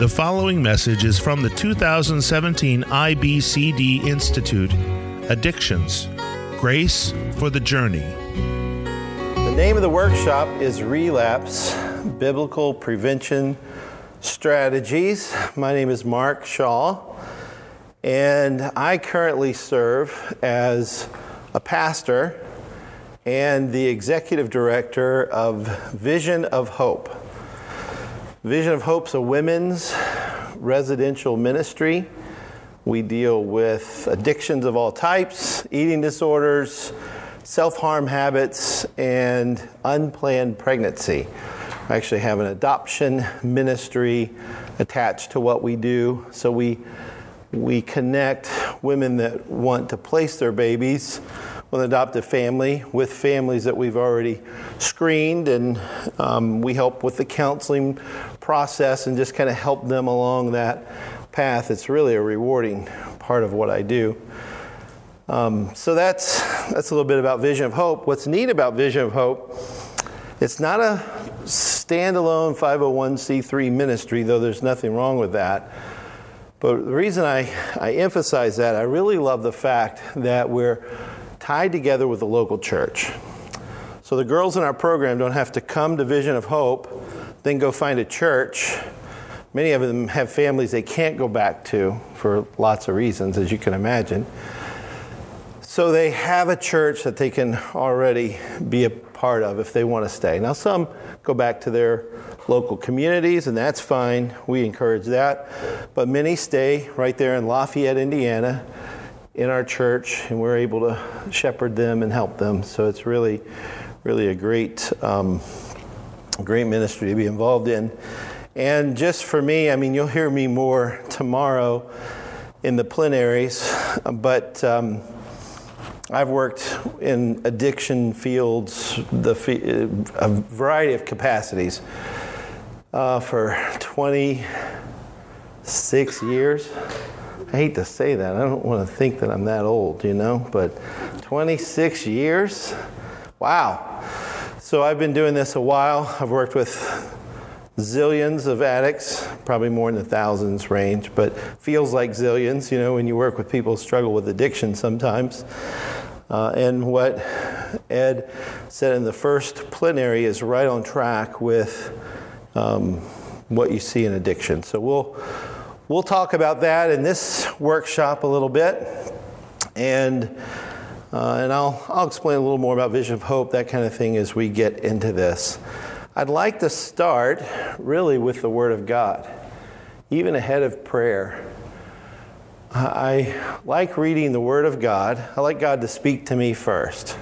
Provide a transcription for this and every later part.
The following message is from the 2017 IBCD Institute Addictions Grace for the Journey. The name of the workshop is Relapse Biblical Prevention Strategies. My name is Mark Shaw, and I currently serve as a pastor and the executive director of Vision of Hope. Vision of Hope's a women's residential ministry. We deal with addictions of all types, eating disorders, self harm habits, and unplanned pregnancy. I actually have an adoption ministry attached to what we do. So we, we connect women that want to place their babies with an adoptive family, with families that we've already screened, and um, we help with the counseling process and just kind of help them along that path. It's really a rewarding part of what I do. Um, so that's that's a little bit about Vision of Hope. What's neat about Vision of Hope, it's not a standalone 501c3 ministry, though there's nothing wrong with that. But the reason I, I emphasize that, I really love the fact that we're tied together with the local church. So the girls in our program don't have to come to Vision of Hope, then go find a church. Many of them have families they can't go back to for lots of reasons, as you can imagine. So they have a church that they can already be a part of if they want to stay. Now, some go back to their local communities, and that's fine. We encourage that. But many stay right there in Lafayette, Indiana, in our church, and we're able to shepherd them and help them. So it's really, really a great, um, great ministry to be involved in. And just for me, I mean, you'll hear me more tomorrow in the plenaries, but um, I've worked in addiction fields, the, a variety of capacities, uh, for 26 years. I hate to say that. I don't want to think that I'm that old, you know, but 26 years? Wow. So I've been doing this a while. I've worked with zillions of addicts, probably more in the thousands range, but feels like zillions, you know, when you work with people who struggle with addiction sometimes. Uh, and what Ed said in the first plenary is right on track with um, what you see in addiction. So we'll We'll talk about that in this workshop a little bit, and uh, and I'll I'll explain a little more about Vision of Hope, that kind of thing, as we get into this. I'd like to start really with the Word of God, even ahead of prayer. I like reading the Word of God. I like God to speak to me first.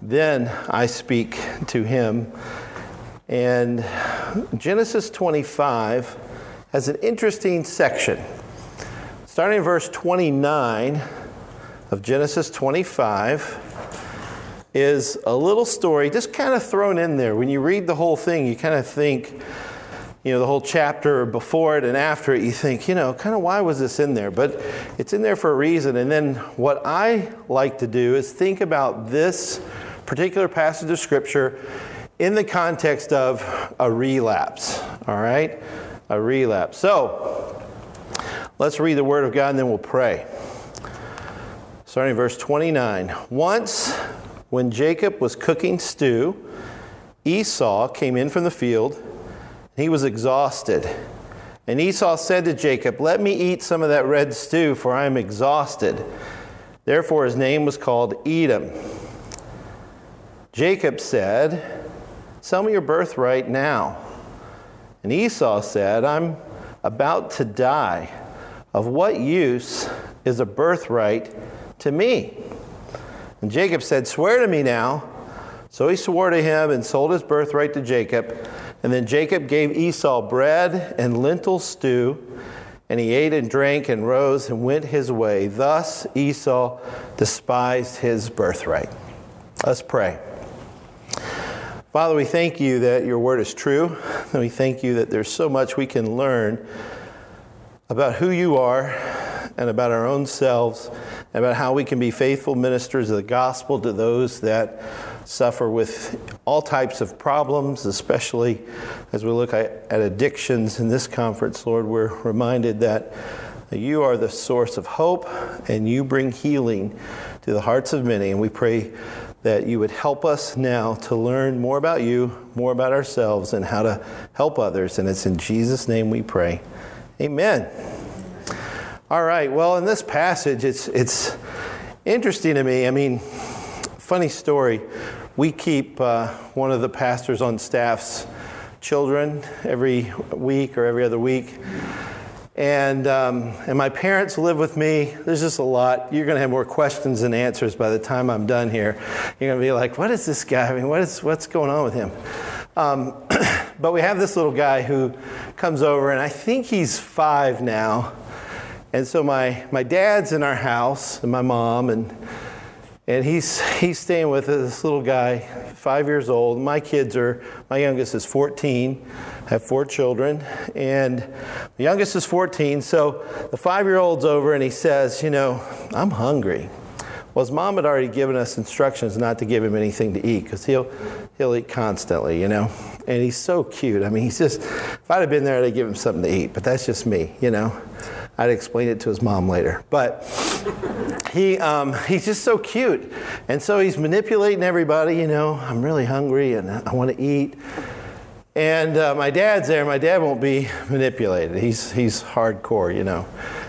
Then I speak to Him. And Genesis 25 has an interesting section. Starting in verse 29 of Genesis 25 is a little story just kind of thrown in there. When you read the whole thing, you kind of think, you know, the whole chapter before it and after it, you think, you know, kind of why was this in there? But it's in there for a reason. And then what I like to do is think about this particular passage of Scripture in the context of a relapse, all right? a relapse. So, let's read the Word of God and then we'll pray. Starting verse 29. Once, when Jacob was cooking stew, Esau came in from the field. He was exhausted. And Esau said to Jacob, Let me eat some of that red stew, for I am exhausted. Therefore, his name was called Edom. Jacob said, Sell me your birthright now. And Esau said, I'm about to die. Of what use is a birthright to me? And Jacob said, Swear to me now. So he swore to him and sold his birthright to Jacob. And then Jacob gave Esau bread and lentil stew, and he ate and drank and rose and went his way. Thus Esau despised his birthright. Let's pray. Father, we thank you that your word is true. And we thank you that there's so much we can learn about who you are and about our own selves, about how we can be faithful ministers of the gospel to those that suffer with all types of problems, especially as we look at, addictions in this conference, Lord, we're reminded that you are the source of hope and you bring healing to the hearts of many. And we pray that you would help us now to learn more about you, more about ourselves, and how to help others. And it's in Jesus' name we pray. Amen. All right, well, in this passage, it's, it's interesting to me. I mean, funny story. We keep uh, one of the pastors on staff's children every week or every other week. And, um, and my parents live with me. There's just a lot. You're going to have more questions than answers by the time I'm done here. You're going to be like, what is this guy? I mean, what is, what's going on with him? Um, but we have this little guy who comes over, and I think he's five now. And so my, my dad's in our house, and my mom, and, and he's, he's staying with this little guy, five years old. My kids are, my youngest is 14 I have four children, and the youngest is 14. So the five year old's over and he says, You know, I'm hungry. Well, his mom had already given us instructions not to give him anything to eat because he'll, he'll eat constantly, you know. And he's so cute. I mean, he's just, if I'd have been there, I'd give him something to eat, but that's just me, you know. I'd explain it to his mom later. But he, um, he's just so cute. And so he's manipulating everybody, you know. I'm really hungry and I want to eat. And uh, my dad's there. My dad won't be manipulated. He's, he's hardcore, you know.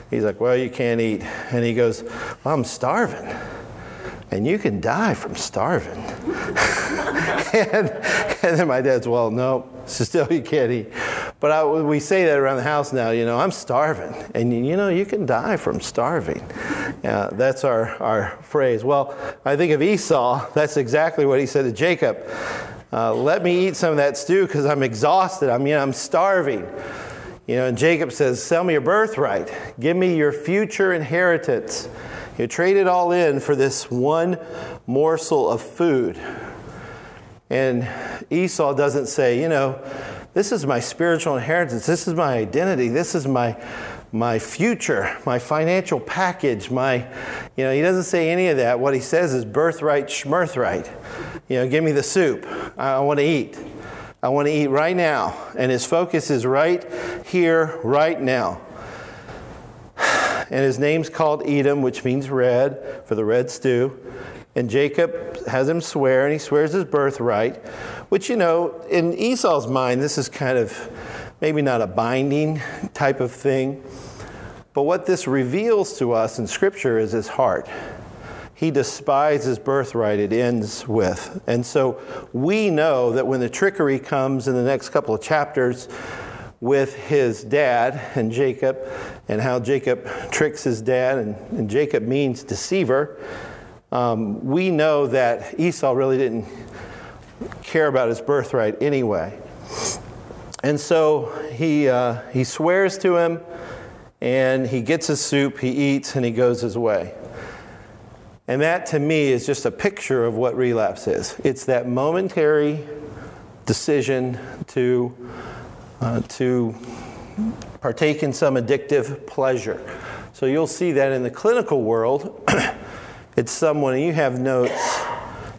He's like, Well, you can't eat. And he goes, well, I'm starving. And you can die from starving. and, and then my dad's, Well, no, still you can't eat. But I, we say that around the house now, you know, I'm starving. And you know, you can die from starving. Uh, that's our, our phrase. Well, I think of Esau, that's exactly what he said to Jacob. Uh, let me eat some of that stew because I'm exhausted. I mean, I'm starving. You know, and Jacob says, Sell me your birthright. Give me your future inheritance. You trade it all in for this one morsel of food. And Esau doesn't say, You know, this is my spiritual inheritance. This is my identity. This is my my future, my financial package, my, you know, he doesn't say any of that. What he says is birthright, schmirthright. You know, give me the soup. I, I want to eat. I want to eat right now. And his focus is right here, right now. And his name's called Edom, which means red, for the red stew. And Jacob has him swear, and he swears his birthright, which, you know, in Esau's mind, this is kind of maybe not a binding type of thing. But what this reveals to us in Scripture is his heart. He despises birthright, it ends with. And so we know that when the trickery comes in the next couple of chapters with his dad and Jacob, and how Jacob tricks his dad, and, and Jacob means deceiver, um, we know that Esau really didn't care about his birthright anyway. And so he, uh, he swears to him, and he gets his soup, he eats, and he goes his way. And that to me is just a picture of what relapse is it's that momentary decision to, uh, to partake in some addictive pleasure. So you'll see that in the clinical world, it's someone, you have notes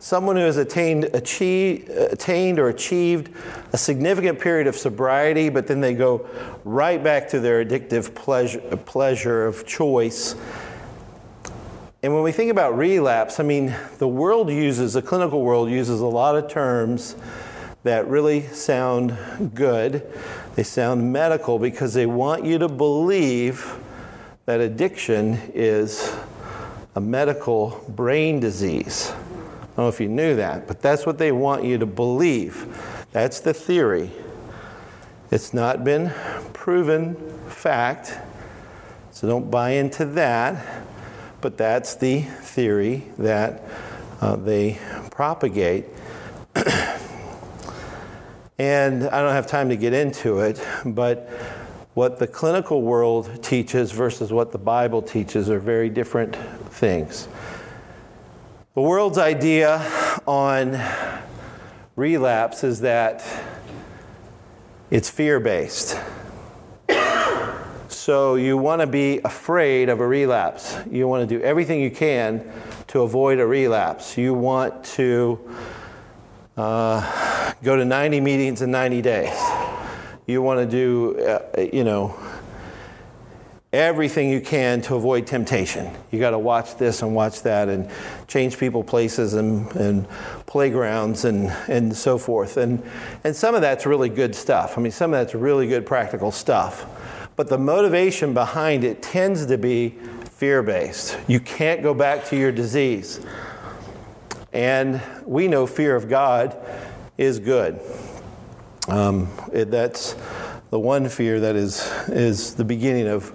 someone who has attained, achieve, attained or achieved a significant period of sobriety, but then they go right back to their addictive pleasure, pleasure of choice. And when we think about relapse, I mean, the world uses, the clinical world uses a lot of terms that really sound good. They sound medical because they want you to believe that addiction is a medical brain disease I don't know if you knew that, but that's what they want you to believe. That's the theory. It's not been proven fact, so don't buy into that, but that's the theory that uh, they propagate. and I don't have time to get into it, but what the clinical world teaches versus what the Bible teaches are very different things. The world's idea on relapse is that it's fear based. So you want to be afraid of a relapse. You want to do everything you can to avoid a relapse. You want to uh, go to 90 meetings in 90 days. You want to do, uh, you know, everything you can to avoid temptation. You got to watch this and watch that and change people places and, and playgrounds and, and so forth. And, and some of that's really good stuff. I mean, some of that's really good practical stuff. But the motivation behind it tends to be fear based. You can't go back to your disease. And we know fear of God is good. Um, it, that's the one fear that is, is the beginning of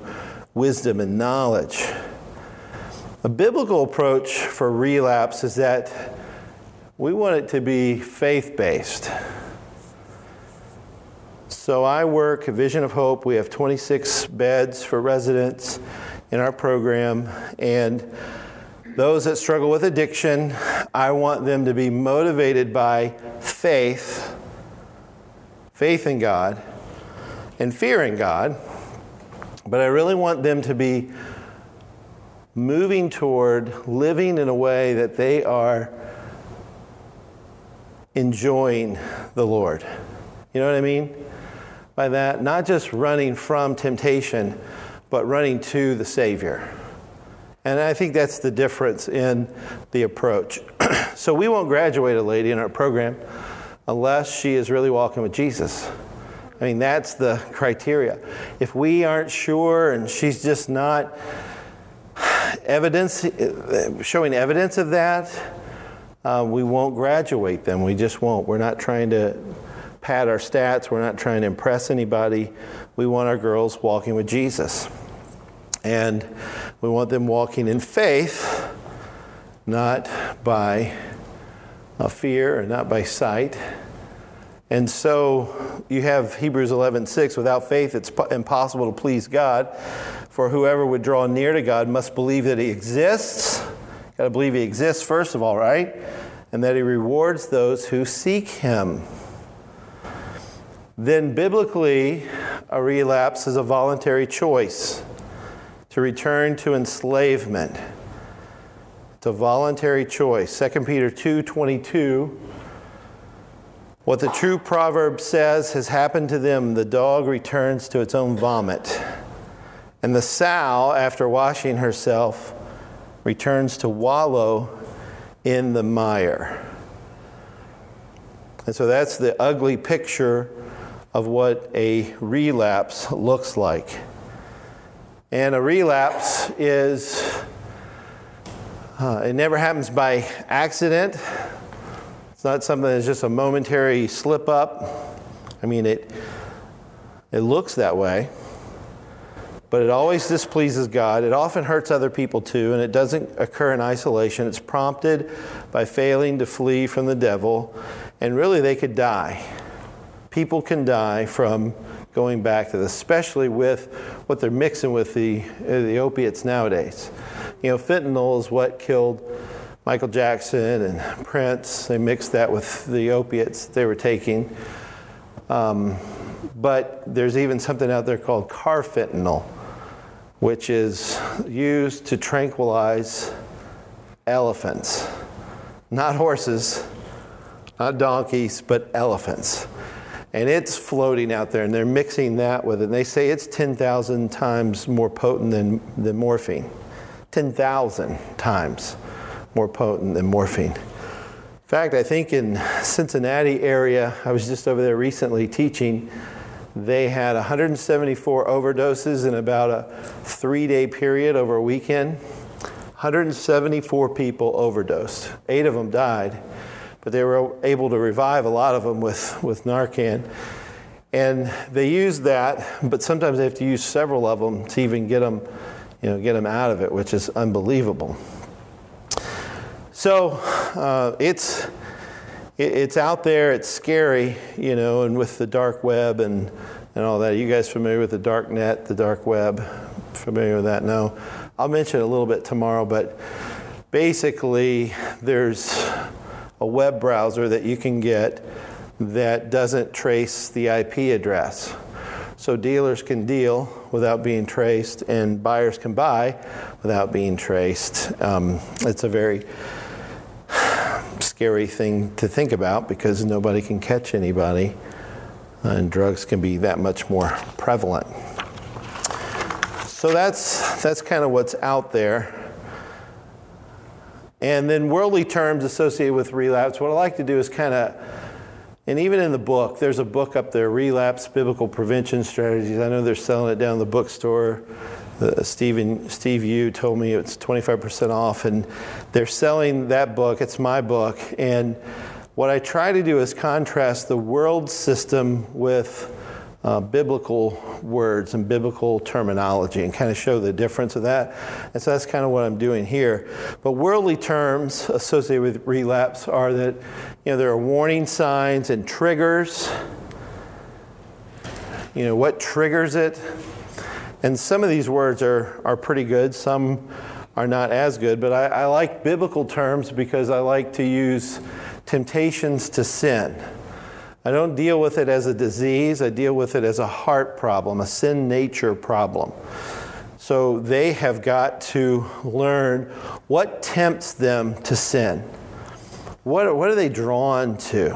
wisdom and knowledge. A biblical approach for relapse is that we want it to be faith based. So I work at Vision of Hope. We have 26 beds for residents in our program. And those that struggle with addiction, I want them to be motivated by faith, faith in God, and fear in God but I really want them to be moving toward living in a way that they are enjoying the Lord. You know what I mean? By that, not just running from temptation, but running to the Savior. And I think that's the difference in the approach. so we won't graduate a lady in our program unless she is really walking with Jesus. I mean, that's the criteria. If we aren't sure and she's just not evidence, showing evidence of that, uh, we won't graduate them. We just won't. We're not trying to pad our stats, we're not trying to impress anybody. We want our girls walking with Jesus. And we want them walking in faith, not by fear or not by sight. And so you have Hebrews 11:6 without faith it's impossible to please God for whoever would draw near to God must believe that he exists. Got to believe he exists first of all right? And that he rewards those who seek him. Then biblically a relapse is a voluntary choice to return to enslavement. It's a voluntary choice. 2 Peter 2:22 what the true proverb says has happened to them the dog returns to its own vomit, and the sow, after washing herself, returns to wallow in the mire. And so that's the ugly picture of what a relapse looks like. And a relapse is, uh, it never happens by accident. It's not something that's just a momentary slip up. I mean, it, it looks that way, but it always displeases God. It often hurts other people too, and it doesn't occur in isolation. It's prompted by failing to flee from the devil, and really they could die. People can die from going back to this, especially with what they're mixing with the, the opiates nowadays. You know, fentanyl is what killed Michael Jackson and Prince. They mixed that with the opiates they were taking. Um, but there's even something out there called carfentanil, which is used to tranquilize elephants. Not horses, not donkeys, but elephants. And it's floating out there, and they're mixing that with it. And they say it's 10,000 times more potent than, than morphine. 10,000 times more potent than morphine. In fact, I think in Cincinnati area, I was just over there recently teaching, they had 174 overdoses in about a three day period over a weekend. 174 people overdosed. Eight of them died, but they were able to revive a lot of them with, with Narcan. And they use that, but sometimes they have to use several of them to even get them, you know, get them out of it, which is unbelievable. So uh, it's it's out there. It's scary, you know, and with the dark web and and all that. Are you guys familiar with the dark net, the dark web? Familiar with that? No. I'll mention it a little bit tomorrow, but basically, there's a web browser that you can get that doesn't trace the IP address. So dealers can deal without being traced, and buyers can buy without being traced. Um, it's a very scary thing to think about because nobody can catch anybody, and drugs can be that much more prevalent. So that's, that's kind of what's out there. And then worldly terms associated with relapse, what I like to do is kind of, and even in the book, there's a book up there, Relapse Biblical Prevention Strategies. I know they're selling it down the bookstore. Uh, Stephen, Steve Yu told me it's 25% off, and they're selling that book. It's my book. And what I try to do is contrast the world system with uh, biblical words and biblical terminology and kind of show the difference of that. And so that's kind of what I'm doing here. But worldly terms associated with relapse are that you know there are warning signs and triggers. You know what triggers it, and some of these words are are pretty good. Some are not as good, but I, I like biblical terms because I like to use temptations to sin. I don't deal with it as a disease, I deal with it as a heart problem, a sin nature problem. So they have got to learn what tempts them to sin. What, what are they drawn to?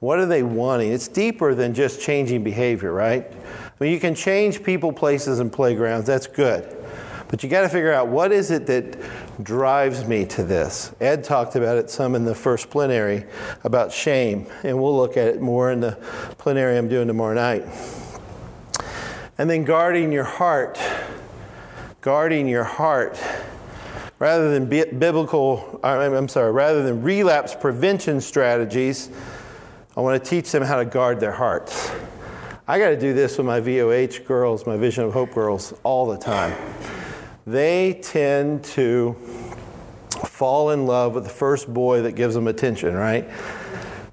What are they wanting? It's deeper than just changing behavior, right? Mean, you can change people, places, and playgrounds. That's good. But you got to figure out what is it that drives me to this. Ed talked about it some in the first plenary about shame, and we'll look at it more in the plenary I'm doing tomorrow night. And then guarding your heart. Guarding your heart. Rather than biblical, I'm sorry, rather than relapse prevention strategies, I want to teach them how to guard their hearts. I got to do this with my VOH girls, my Vision of Hope girls, all the time they tend to fall in love with the first boy that gives them attention, right?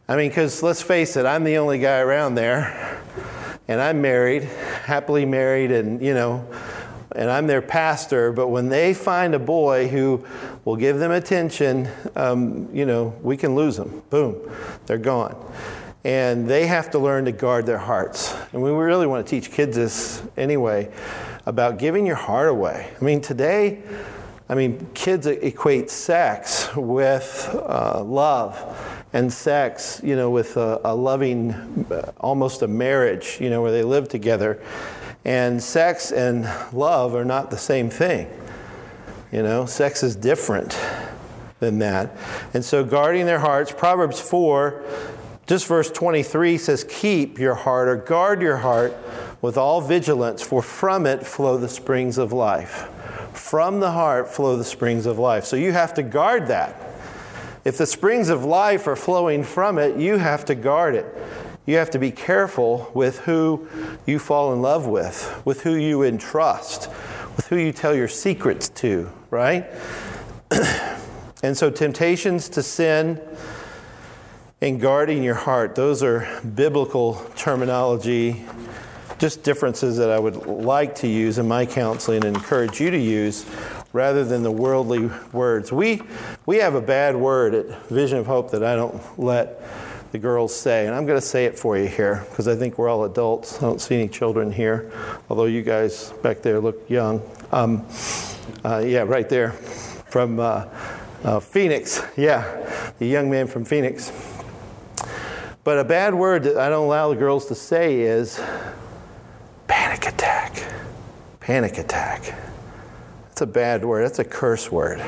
I mean, because let's face it, I'm the only guy around there, and I'm married, happily married, and you know, and I'm their pastor. But when they find a boy who will give them attention, um, you know, we can lose them. Boom, they're gone. And they have to learn to guard their hearts. And we really want to teach kids this anyway about giving your heart away. I mean, today, I mean, kids equate sex with uh, love and sex, you know, with a, a loving, uh, almost a marriage, you know, where they live together. And sex and love are not the same thing. You know, sex is different than that. And so, guarding their hearts, Proverbs 4, just verse 23 says, Keep your heart or guard your heart with all vigilance, for from it flow the springs of life. From the heart flow the springs of life. So you have to guard that. If the springs of life are flowing from it, you have to guard it. You have to be careful with who you fall in love with, with who you entrust, with who you tell your secrets to, right? and so, temptations to sin and guarding your heart, those are biblical terminology just differences that I would like to use in my counseling and encourage you to use rather than the worldly words. We, we have a bad word at Vision of Hope that I don't let the girls say, and I'm going to say it for you here because I think we're all adults. I don't see any children here, although you guys back there look young. Um, uh, yeah, right there from uh, uh, Phoenix. Yeah, the young man from Phoenix. But a bad word that I don't allow the girls to say is Panic attack. Panic attack. That's a bad word. That's a curse word.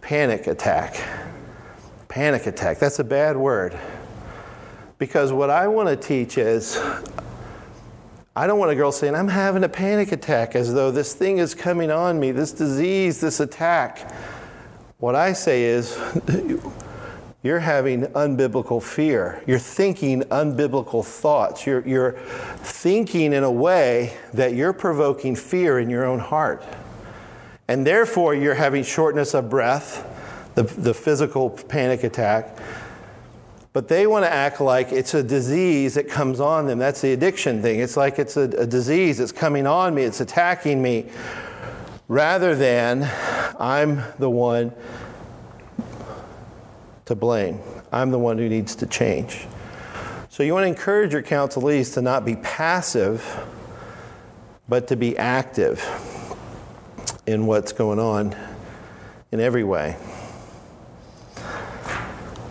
Panic attack. Panic attack. That's a bad word. Because what I want to teach is I don't want a girl saying, I'm having a panic attack as though this thing is coming on me, this disease, this attack. What I say is, you're having unbiblical fear. You're thinking unbiblical thoughts. You're, you're thinking in a way that you're provoking fear in your own heart. And therefore, you're having shortness of breath, the, the physical panic attack. But they want to act like it's a disease that comes on them. That's the addiction thing. It's like it's a, a disease that's coming on me, it's attacking me, rather than I'm the one to blame. I'm the one who needs to change. So you want to encourage your counselees to not be passive, but to be active in what's going on in every way.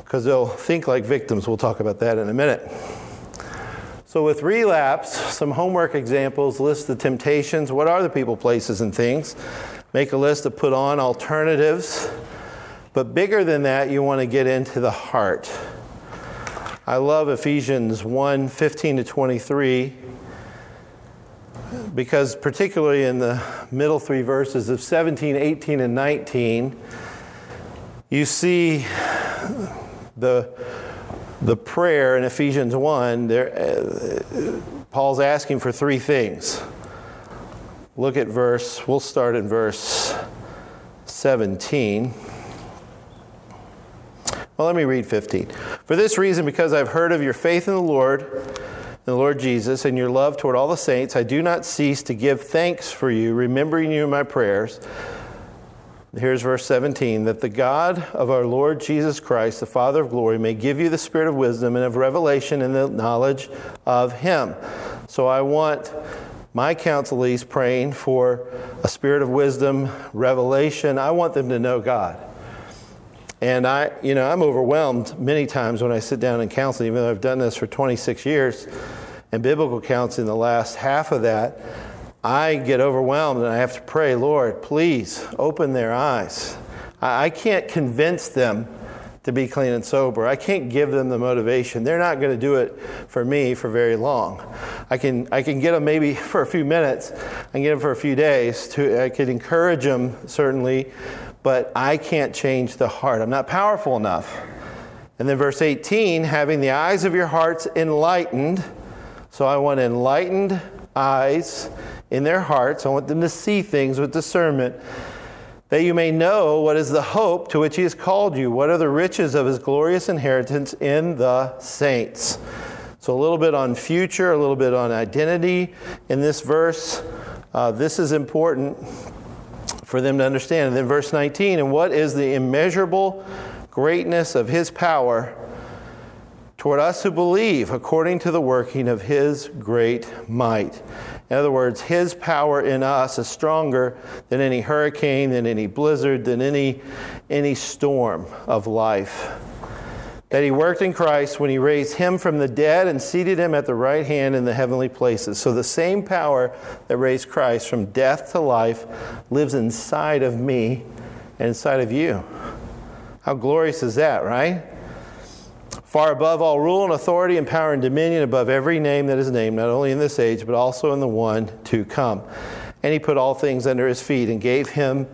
because they'll think like victims. We'll talk about that in a minute. So, with relapse, some homework examples list the temptations. What are the people, places, and things? Make a list of put on alternatives. But bigger than that, you want to get into the heart. I love Ephesians 1 15 to 23 because, particularly in the middle three verses of 17, 18, and 19, you see the the prayer in Ephesians 1, there, uh, Paul's asking for three things. Look at verse, we'll start in verse 17. Well, let me read 15. For this reason, because I've heard of your faith in the Lord, the Lord Jesus, and your love toward all the saints, I do not cease to give thanks for you, remembering you in my prayers Here's verse 17 that the God of our Lord Jesus Christ, the Father of glory, may give you the spirit of wisdom and of revelation and the knowledge of Him. So I want my counselees praying for a spirit of wisdom, revelation. I want them to know God. And I, you know, I'm overwhelmed many times when I sit down and counsel, even though I've done this for 26 years, and biblical counseling the last half of that. I get overwhelmed and I have to pray, Lord, please open their eyes. I can't convince them to be clean and sober. I can't give them the motivation. They're not going to do it for me for very long. I can, I can get them maybe for a few minutes. I can get them for a few days. To, I could encourage them, certainly, but I can't change the heart. I'm not powerful enough. And then verse 18, having the eyes of your hearts enlightened. So I want enlightened eyes in their hearts. I want them to see things with discernment, that you may know what is the hope to which He has called you, what are the riches of His glorious inheritance in the saints. So, a little bit on future, a little bit on identity in this verse. Uh, this is important for them to understand. And then, verse 19, and what is the immeasurable greatness of His power? toward us who believe according to the working of his great might. In other words, his power in us is stronger than any hurricane, than any blizzard, than any, any storm of life. That he worked in Christ when he raised him from the dead and seated him at the right hand in the heavenly places. So the same power that raised Christ from death to life lives inside of me and inside of you. How glorious is that, right? far above all rule and authority and power and dominion, above every name that is named, not only in this age, but also in the one to come. And he put all things under his feet and gave him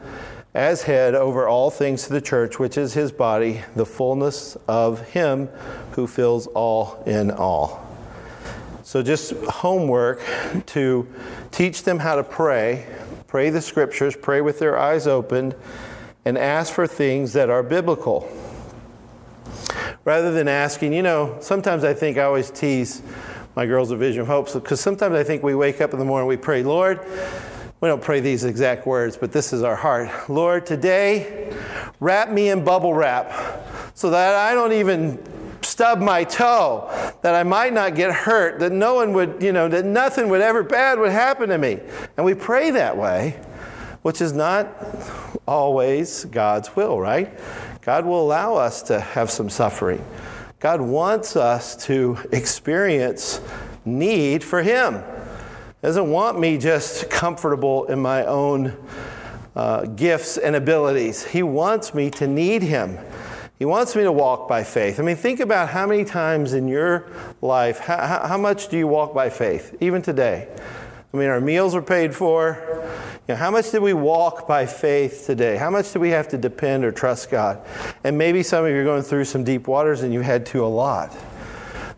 as head over all things to the church, which is his body, the fullness of him who fills all in all. So, just homework to teach them how to pray, pray the scriptures, pray with their eyes opened, and ask for things that are biblical rather than asking, you know, sometimes I think I always tease my girls of Vision of Hope because sometimes I think we wake up in the morning, we pray, Lord, we don't pray these exact words, but this is our heart. Lord, today, wrap me in bubble wrap so that I don't even stub my toe, that I might not get hurt, that no one would, you know, that nothing would ever bad would happen to me. And we pray that way, which is not always God's will, right? God will allow us to have some suffering. God wants us to experience need for Him. Doesn't want me just comfortable in my own uh, gifts and abilities. He wants me to need Him. He wants me to walk by faith. I mean, think about how many times in your life, how, how much do you walk by faith, even today? I mean, our meals are paid for. You know, how much did we walk by faith today? How much do we have to depend or trust God? And maybe some of you are going through some deep waters and you had to a lot.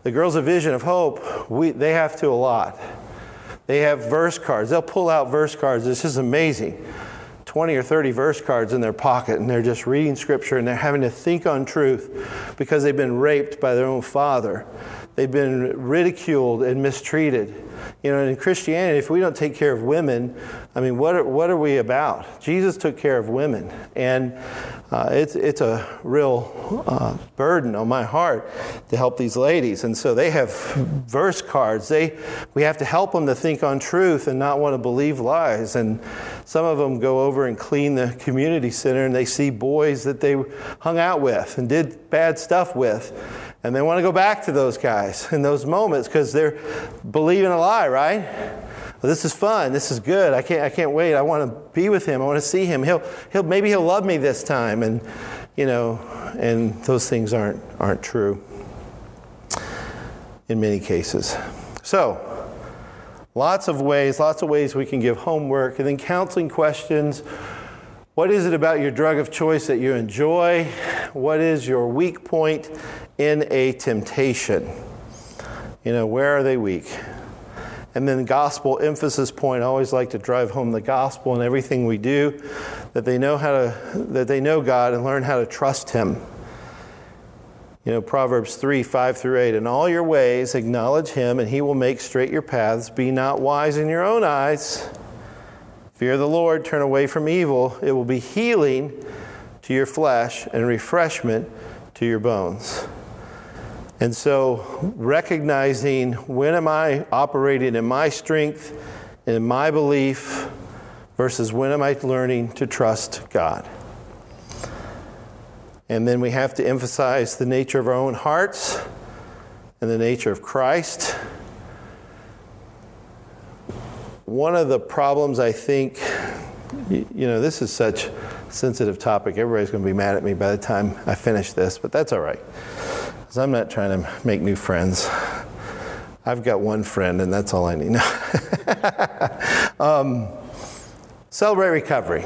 The Girls of Vision of Hope, we, they have to a lot. They have verse cards. They'll pull out verse cards. This is amazing. 20 or 30 verse cards in their pocket, and they're just reading scripture and they're having to think on truth because they've been raped by their own father they've been ridiculed and mistreated. You know, in Christianity, if we don't take care of women, I mean, what are, what are we about? Jesus took care of women. And uh, it's, it's a real uh, burden on my heart to help these ladies. And so they have verse cards. They, we have to help them to think on truth and not want to believe lies. And some of them go over and clean the community center and they see boys that they hung out with and did bad stuff with. And they want to go back to those guys in those moments because they're believing a lie, right? Well, this is fun. This is good. I can't, I can't wait. I want to be with him. I want to see him. He'll, he'll, maybe he'll love me this time. And, you know, and those things aren't, aren't true in many cases. So, lots of ways, lots of ways we can give homework and then counseling questions. What is it about your drug of choice that you enjoy? What is your weak point in a temptation? You know, where are they weak? And then gospel emphasis point, I always like to drive home the gospel in everything we do, that they know how to that they know God and learn how to trust him. You know, Proverbs 3, 5 through 8. In all your ways acknowledge him, and he will make straight your paths. Be not wise in your own eyes. Fear the Lord, turn away from evil. It will be healing to your flesh and refreshment to your bones. And so, recognizing when am I operating in my strength, in my belief, versus when am I learning to trust God. And then we have to emphasize the nature of our own hearts and the nature of Christ. One of the problems I think, you know, this is such sensitive topic. Everybody's going to be mad at me by the time I finish this, but that's all right. Because I'm not trying to make new friends. I've got one friend, and that's all I need. um, celebrate recovery.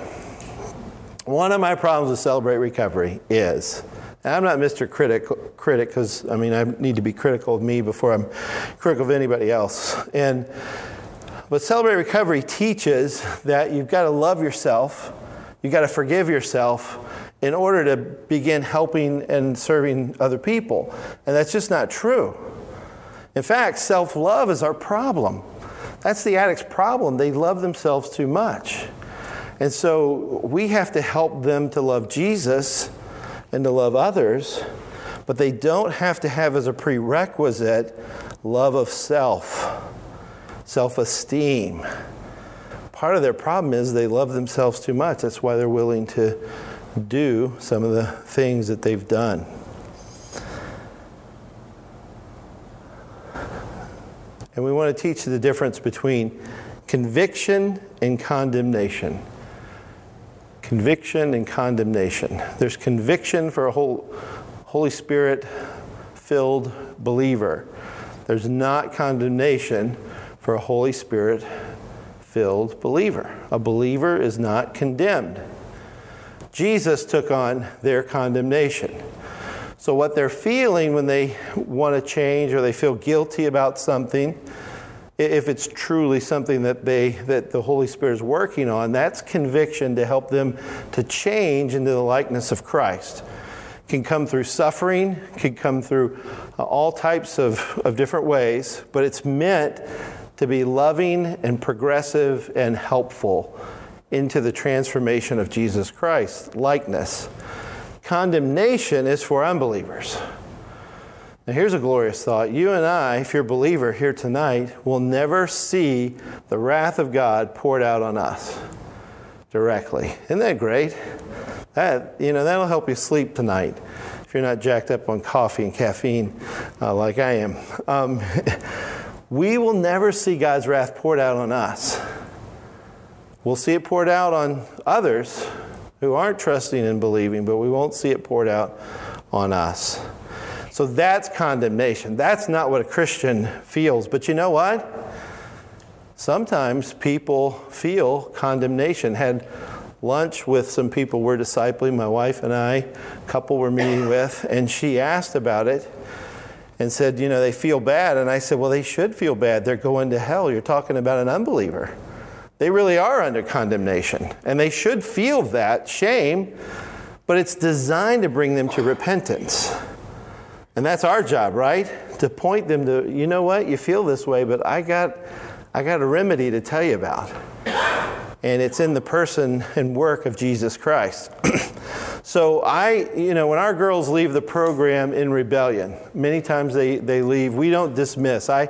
One of my problems with Celebrate Recovery is, I'm not Mr. Critic, critic because I mean I need to be critical of me before I'm critical of anybody else. And but Celebrate Recovery teaches that you've got to love yourself, you've got to forgive yourself in order to begin helping and serving other people. And that's just not true. In fact, self love is our problem. That's the addict's problem. They love themselves too much. And so we have to help them to love Jesus and to love others, but they don't have to have as a prerequisite love of self, self esteem. Part of their problem is they love themselves too much. That's why they're willing to do some of the things that they've done. And we want to teach the difference between conviction and condemnation. Conviction and condemnation. There's conviction for a whole Holy Spirit filled believer. There's not condemnation for a Holy Spirit filled believer. A believer is not condemned. Jesus took on their condemnation. So, what they're feeling when they want to change or they feel guilty about something, if it's truly something that they that the Holy Spirit is working on, that's conviction to help them to change into the likeness of Christ. Can come through suffering, can come through uh, all types of, of different ways, but it's meant to be loving and progressive and helpful into the transformation of Jesus Christ likeness. Condemnation is for unbelievers. Now, here's a glorious thought. You and I, if you're a believer here tonight, will never see the wrath of God poured out on us directly. Isn't that great? That, you know, that'll help you sleep tonight if you're not jacked up on coffee and caffeine uh, like I am. Um, we will never see God's wrath poured out on us. We'll see it poured out on others who aren't trusting and believing, but we won't see it poured out on us. So that's condemnation. That's not what a Christian feels. But you know what? Sometimes people feel condemnation. Had lunch with some people we're discipling, my wife and I, a couple we're meeting with, and she asked about it and said, you know, they feel bad. And I said, well, they should feel bad. They're going to hell. You're talking about an unbeliever. They really are under condemnation. And they should feel that shame, but it's designed to bring them to repentance. And that's our job, right? To point them to, you know what, you feel this way, but I got, I got a remedy to tell you about. And it's in the person and work of Jesus Christ. so I, you know, when our girls leave the program in rebellion, many times they, they leave, we don't dismiss. I,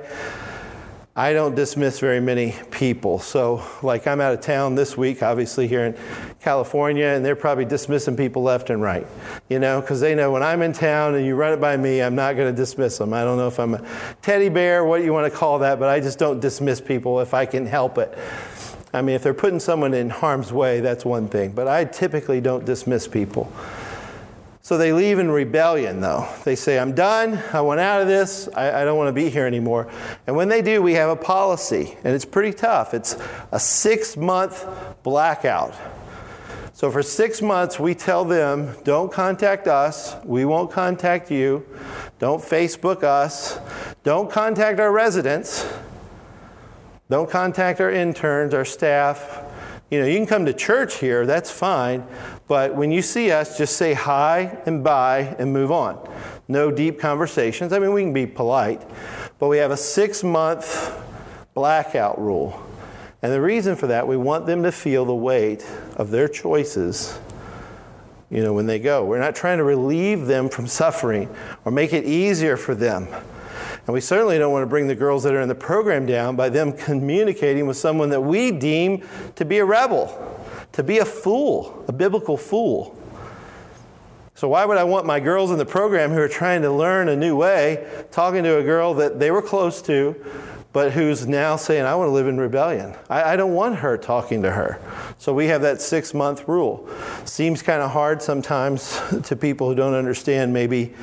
I don't dismiss very many people. So, like, I'm out of town this week, obviously, here in California, and they're probably dismissing people left and right, you know, because they know when I'm in town and you run it by me, I'm not going to dismiss them. I don't know if I'm a teddy bear, what you want to call that, but I just don't dismiss people if I can help it. I mean, if they're putting someone in harm's way, that's one thing, but I typically don't dismiss people. So they leave in rebellion, though. They say, I'm done. I want out of this. I, I, don't want to be here anymore. And when they do, we have a policy, and it's pretty tough. It's a six month blackout. So for six months, we tell them, don't contact us. We won't contact you. Don't Facebook us. Don't contact our residents. Don't contact our interns, our staff. You know, you can come to church here, that's fine, but when you see us, just say hi and bye and move on. No deep conversations. I mean, we can be polite, but we have a six month blackout rule. And the reason for that, we want them to feel the weight of their choices, you know, when they go. We're not trying to relieve them from suffering or make it easier for them. And we certainly don't want to bring the girls that are in the program down by them communicating with someone that we deem to be a rebel, to be a fool, a biblical fool. So, why would I want my girls in the program who are trying to learn a new way talking to a girl that they were close to, but who's now saying, I want to live in rebellion? I, I don't want her talking to her. So, we have that six month rule. Seems kind of hard sometimes to people who don't understand maybe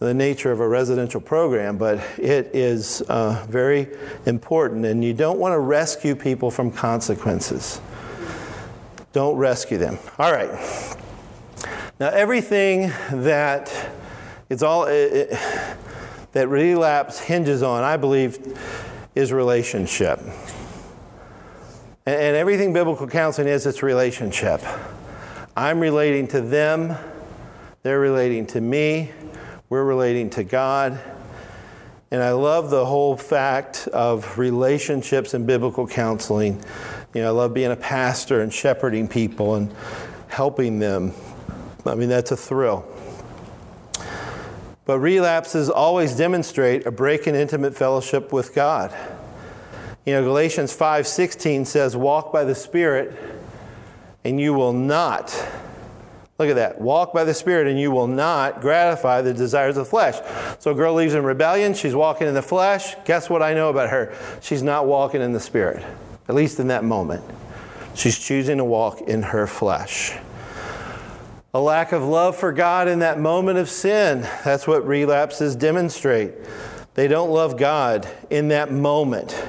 the nature of a residential program, but it is uh, very important, and you don't want to rescue people from consequences. Don't rescue them. All right. Now, everything that it's all it, it, that relapse hinges on, I believe, is relationship. And, and everything biblical counseling is, it's relationship. I'm relating to them, they're relating to me we're relating to God. And I love the whole fact of relationships and biblical counseling. You know, I love being a pastor and shepherding people and helping them. I mean, that's a thrill. But relapses always demonstrate a break in intimate fellowship with God. You know, Galatians 5:16 says, "Walk by the Spirit, and you will not Look at that. Walk by the Spirit, and you will not gratify the desires of the flesh. So, a girl leaves in rebellion. She's walking in the flesh. Guess what I know about her? She's not walking in the Spirit, at least in that moment. She's choosing to walk in her flesh. A lack of love for God in that moment of sin. That's what relapses demonstrate. They don't love God in that moment.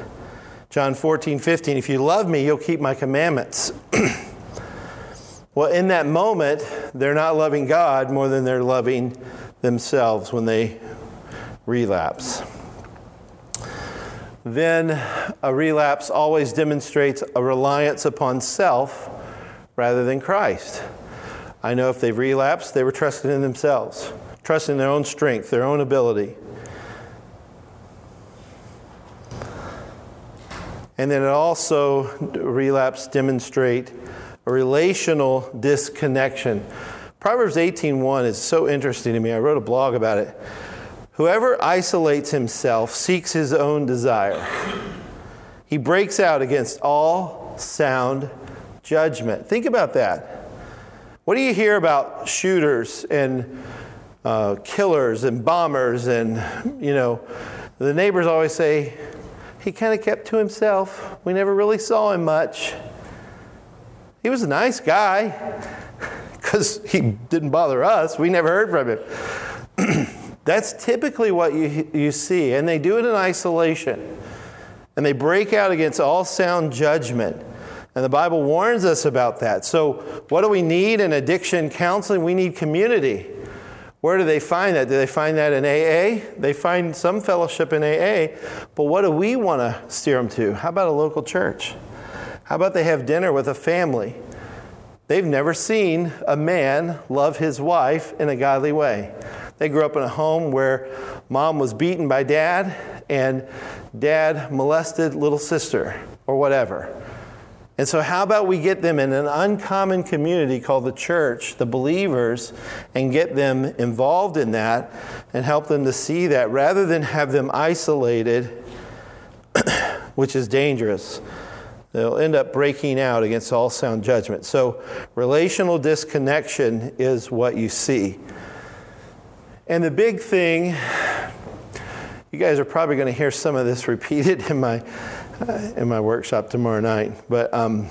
John 14, 15. If you love me, you'll keep my commandments. Well, in that moment, they're not loving God more than they're loving themselves when they relapse. Then a relapse always demonstrates a reliance upon self rather than Christ. I know if they've relapsed, they were trusting in themselves, trusting their own strength, their own ability. And then it also relapse demonstrate a relational disconnection. Proverbs 18:1 is so interesting to me. I wrote a blog about it. Whoever isolates himself seeks his own desire. He breaks out against all sound judgment. Think about that. What do you hear about shooters and uh, killers and bombers and, you know, the neighbors always say, he kind of kept to himself. We never really saw him much. He was a nice guy because he didn't bother us. We never heard from him. That's typically what you, you see, and they do it in isolation. And they break out against all sound judgment. And the Bible warns us about that. So, what do we need in addiction counseling? We need community. Where do they find that? Do they find that in AA? They find some fellowship in AA, but what do we want to steer them to? How about a local church? How about they have dinner with a family? They've never seen a man love his wife in a godly way. They grew up in a home where mom was beaten by dad and dad molested little sister or whatever. And so, how about we get them in an uncommon community called the church, the believers, and get them involved in that and help them to see that rather than have them isolated, which is dangerous. They'll end up breaking out against all sound judgment. So, relational disconnection is what you see. And the big thing, you guys are probably going to hear some of this repeated in my uh, in my workshop tomorrow night. But um,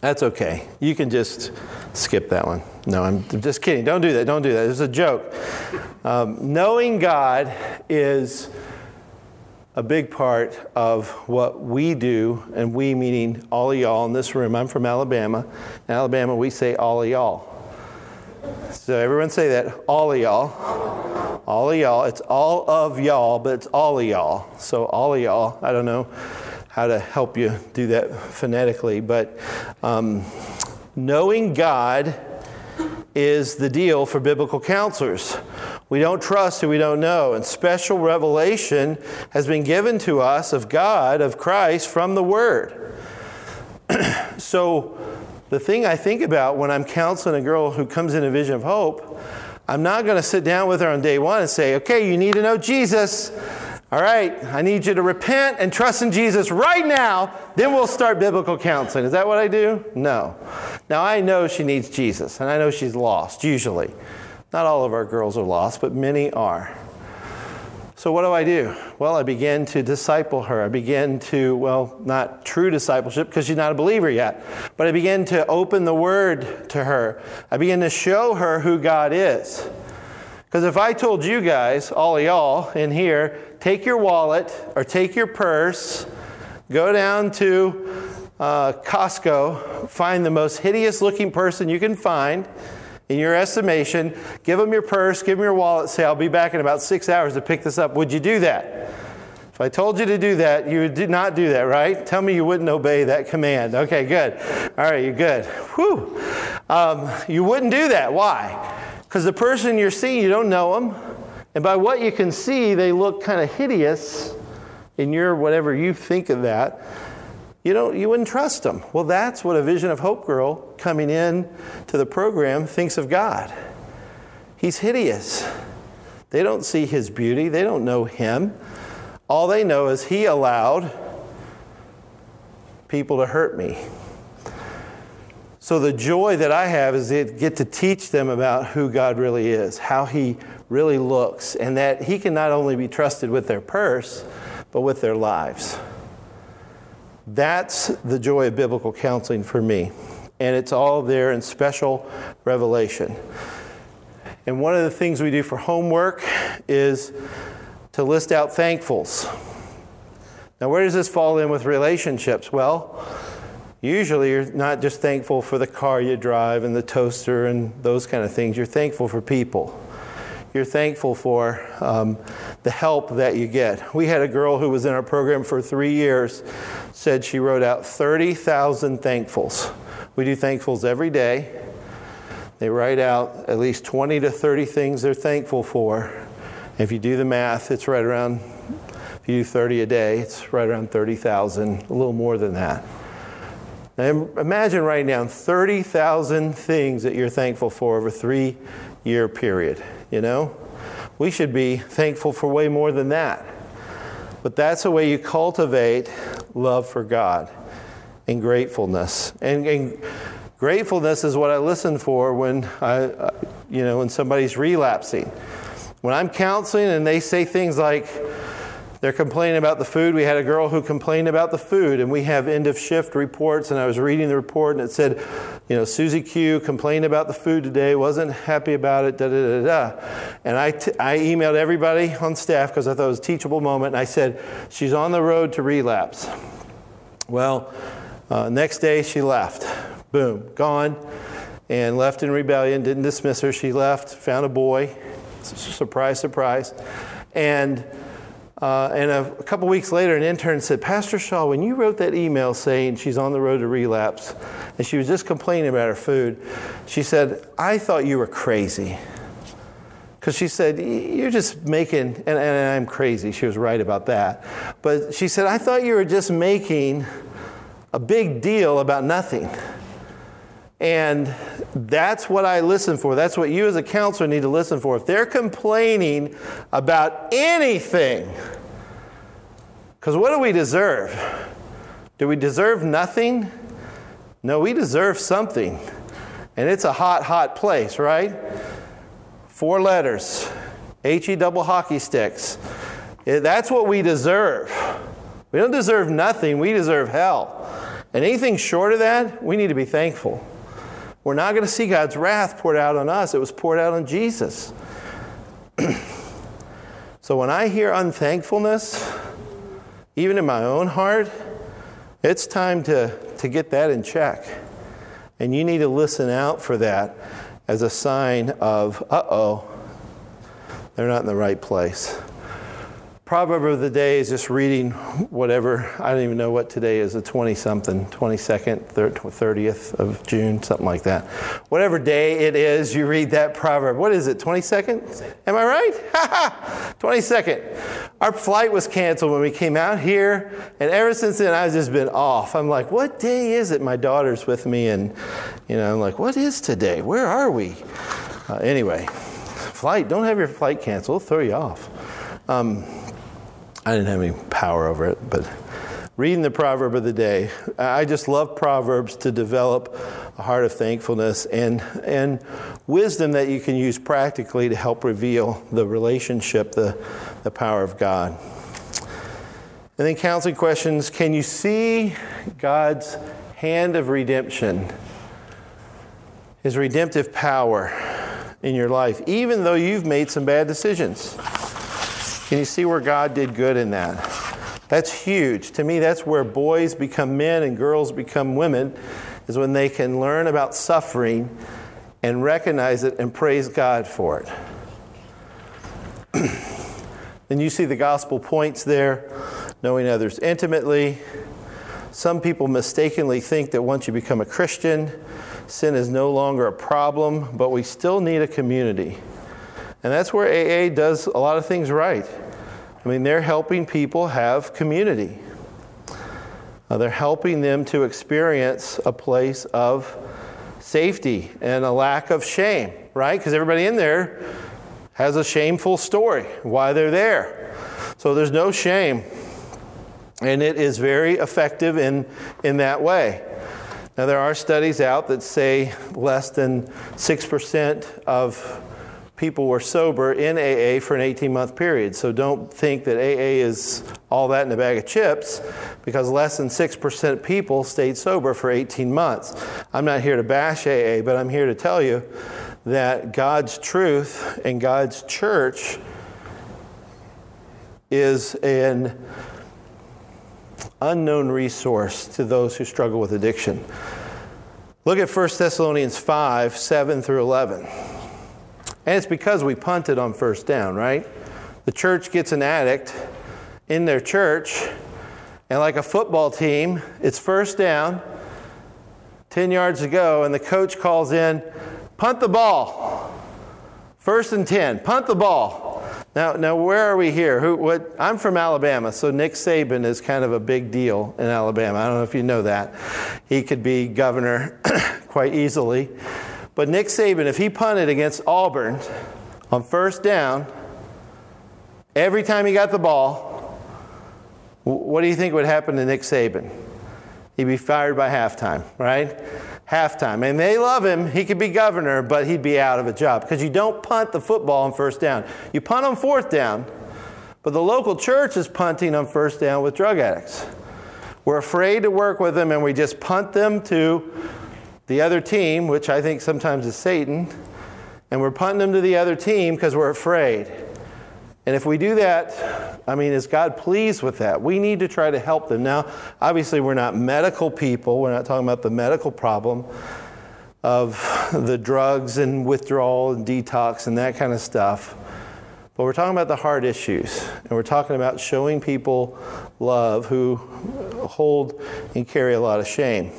that's okay. You can just skip that one. No, I'm just kidding. Don't do that. Don't do that. It's a joke. Um, knowing God is a big part of what we do, and we meaning all of y'all in this room. I'm from Alabama. In Alabama, we say all of y'all. So everyone say that. All of y'all. All of y'all. It's all of y'all, but it's all of y'all. So all of y'all. I don't know how to help you do that phonetically, but um, knowing God is the deal for biblical counselors. We don't trust who we don't know, and special revelation has been given to us of God, of Christ, from the Word. so the thing I think about when I'm counseling a girl who comes in a vision of hope, I'm not going to sit down with her on day one and say, okay, you need to know Jesus. All right, I need you to repent and trust in Jesus right now. Then we'll start biblical counseling. Is that what I do? No. Now, I know she needs Jesus, and I know she's lost, usually. Not all of our girls are lost, but many are. So, what do I do? Well, I begin to disciple her. I begin to, well, not true discipleship because she's not a believer yet, but I begin to open the word to her. I begin to show her who God is. Because if I told you guys, all of y'all in here, take your wallet or take your purse, go down to uh, Costco, find the most hideous looking person you can find, in your estimation, give them your purse, give them your wallet, say, I'll be back in about six hours to pick this up. Would you do that? If I told you to do that, you would not do that, right? Tell me you wouldn't obey that command. Okay, good. All right, you're good. Whew. Um, you wouldn't do that. Why? Because the person you're seeing, you don't know them. And by what you can see, they look kind of hideous in your whatever you think of that you don't you wouldn't trust them. Well, that's what a Vision of Hope girl coming in to the program thinks of God. He's hideous. They don't see his beauty, they don't know him. All they know is he allowed people to hurt me. So the joy that I have is to get to teach them about who God really is, how he really looks, and that he can not only be trusted with their purse, but with their lives. That's the joy of biblical counseling for me. And it's all there in special revelation. And one of the things we do for homework is to list out thankfuls. Now, where does this fall in with relationships? Well, usually you're not just thankful for the car you drive and the toaster and those kind of things, you're thankful for people you're thankful for um, the help that you get. We had a girl who was in our program for three years, said she wrote out 30,000 thankfuls. We do thankfuls every day. They write out at least 20 to 30 things they're thankful for. If you do the math, it's right around, if you do 30 a day, it's right around 30,000, a little more than that. Now imagine writing down 30,000 things that you're thankful for over a three year period you know? We should be thankful for way more than that. But that's the way you cultivate love for God and gratefulness. And, and gratefulness is what I listen for when I, uh, you know, when somebody's relapsing. When I'm counseling and they say things like, they're complaining about the food. We had a girl who complained about the food, and we have end of shift reports. And I was reading the report, and it said, you know, Susie Q complained about the food today, wasn't happy about it, da da da da. And I, t- I emailed everybody on staff because I thought it was a teachable moment, and I said, she's on the road to relapse. Well, uh, next day she left. Boom, gone, and left in rebellion. Didn't dismiss her. She left, found a boy. Surprise, surprise. And uh, and a, a, couple weeks later, an intern said, Pastor Shaw, when you wrote that email saying she's on the road to relapse, and she was just complaining about her food, she said, I thought you were crazy. Because she said, You're just making, and, and I'm crazy. She was right about that. But she said, I thought you were just making a big deal about nothing. And that's what I listen for. That's what you as a counselor need to listen for. If they're complaining about anything, because what do we deserve? Do we deserve nothing? No, we deserve something. And it's a hot, hot place, right? Four letters, H E double hockey sticks. Eh, that's what we deserve. We don't deserve nothing, we deserve hell. And anything short of that, we need to be thankful. We're not going to see God's wrath poured out on us, it was poured out on Jesus. so when I hear unthankfulness, even in my own heart, it's time to, to get that in check. And you need to listen out for that as a sign of, uh oh, they're not in the right place. Proverb of the day is just reading whatever, I don't even know what today is, the 20 something, 22nd, 30th of June, something like that. Whatever day it is, you read that proverb. What is it, 22nd? Am I right? 22nd. Our flight was canceled when we came out here, and ever since then I've just been off. I'm like, what day is it? My daughter's with me, and you know, I'm like, what is today? Where are we? Uh, anyway, flight, don't have your flight canceled, throw you off. Um, I didn't have any power over it, but reading the proverb of the day, I just love proverbs to develop a heart of thankfulness and and wisdom that you can use practically to help reveal the relationship, the the power of God. And then counseling questions, can you see God's hand of redemption? His redemptive power in your life, even though you've made some bad decisions. Can you see where God did good in that? That's huge. To me, that's where boys become men and girls become women, is when they can learn about suffering and recognize it and praise God for it. and you see the gospel points there, knowing others intimately. Some people mistakenly think that once you become a Christian, sin is no longer a problem, but we still need a community. And that's where AA does a lot of things right. I mean, they're helping people have community. Uh, they're helping them to experience a place of safety and a lack of shame, right? Because everybody in there has a shameful story why they're there. So there's no shame. And it is very effective in, in that way. Now, there are studies out that say less than 6% of people were sober in AA for an 18 month period. So don't think that AA is all that in a bag of chips because less than 6% of people stayed sober for 18 months. I'm not here to bash AA, but I'm here to tell you that God's truth and God's church is an unknown resource to those who struggle with addiction. Look at 1 Thessalonians 5 7 through 11. And it's because we punted on first down, right? The church gets an addict in their church, and like a football team, it's first down, 10 yards to go, and the coach calls in, punt the ball. First and 10, punt the ball. Now, now where are we here? Who, what, I'm from Alabama, so Nick Saban is kind of a big deal in Alabama. I don't know if you know that. He could be governor quite easily. But Nick Saban, if he punted against Auburn on first down, every time he got the ball, what do you think would happen to Nick Saban? He'd be fired by halftime, right? Halftime. And they love him. He could be governor, but he'd be out of a job because you don't punt the football on first down. You punt on fourth down, but the local church is punting on first down with drug addicts. We're afraid to work with them and we just punt them to the other team, which I think sometimes is Satan, and we're punting them to the other team because we're afraid. And if we do that, I mean, is God pleased with that? We need to try to help them. Now, obviously, we're not medical people, we're not talking about the medical problem of the drugs and withdrawal and detox and that kind of stuff. But we're talking about the hard issues, and we're talking about showing people love who hold and carry a lot of shame.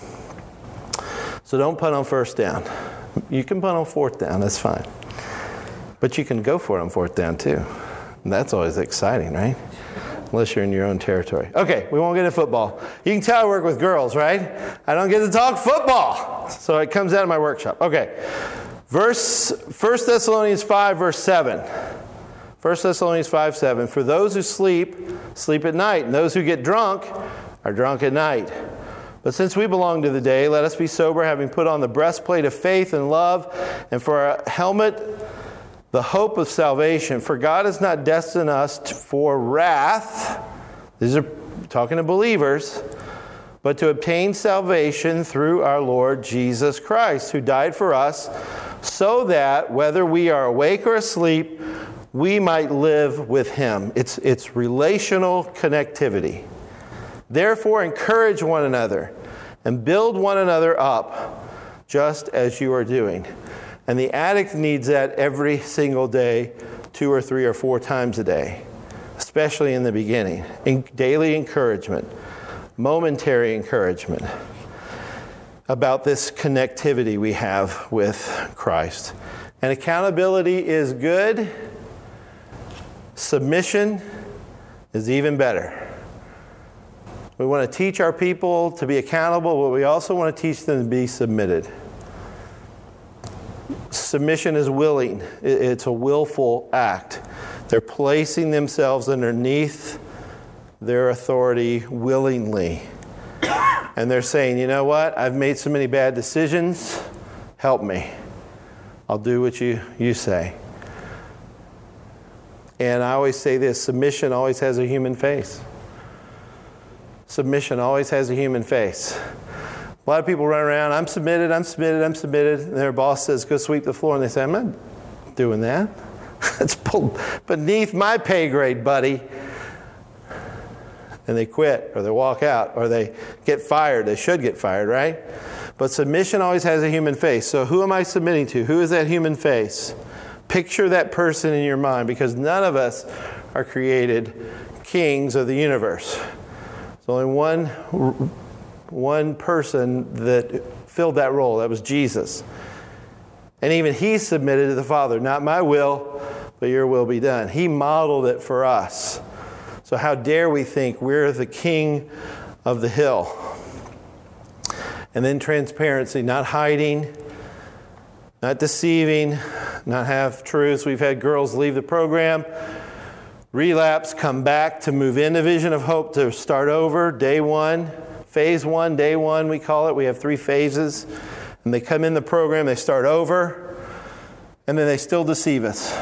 So don't punt on first down. You can punt on fourth down, that's fine. But you can go for it on fourth down too. And that's always exciting, right? Unless you're in your own territory. Okay, we won't get into football. You can tell I work with girls, right? I don't get to talk football. So it comes out of my workshop. Okay. Verse 1 Thessalonians 5, verse 7. 1 Thessalonians 5 7. For those who sleep, sleep at night, and those who get drunk are drunk at night. But since we belong to the day, let us be sober, having put on the breastplate of faith and love, and for our helmet, the hope of salvation. For God has not destined us for wrath. These are talking to believers, but to obtain salvation through our Lord Jesus Christ, who died for us, so that whether we are awake or asleep, we might live with him. It's, it's relational connectivity. Therefore, encourage one another and build one another up, just as you are doing. And the addict needs that every single day, two or three or four times a day, especially in the beginning. In daily encouragement, momentary encouragement about this connectivity we have with Christ. And accountability is good Submission is even better. We want to teach our people to be accountable, but we also want to teach them to be submitted. Submission is willing, it's a willful act. They're placing themselves underneath their authority willingly. And they're saying, you know what? I've made so many bad decisions. Help me. I'll do what you, you say. And I always say this submission always has a human face. Submission always has a human face. A lot of people run around, I'm submitted, I'm submitted, I'm submitted. And their boss says, go sweep the floor. And they say, I'm not doing that. it's beneath my pay grade, buddy. And they quit, or they walk out, or they get fired. They should get fired, right? But submission always has a human face. So who am I submitting to? Who is that human face? Picture that person in your mind because none of us are created kings of the universe. There's only one, one person that filled that role. That was Jesus. And even he submitted to the Father, not my will, but your will be done. He modeled it for us. So, how dare we think we're the king of the hill? And then transparency, not hiding, not deceiving, not half truths. We've had girls leave the program, relapse, come back to move into Vision of Hope to start over, day one, phase one, day one, we call it. We have three phases. And they come in the program, they start over, and then they still deceive us.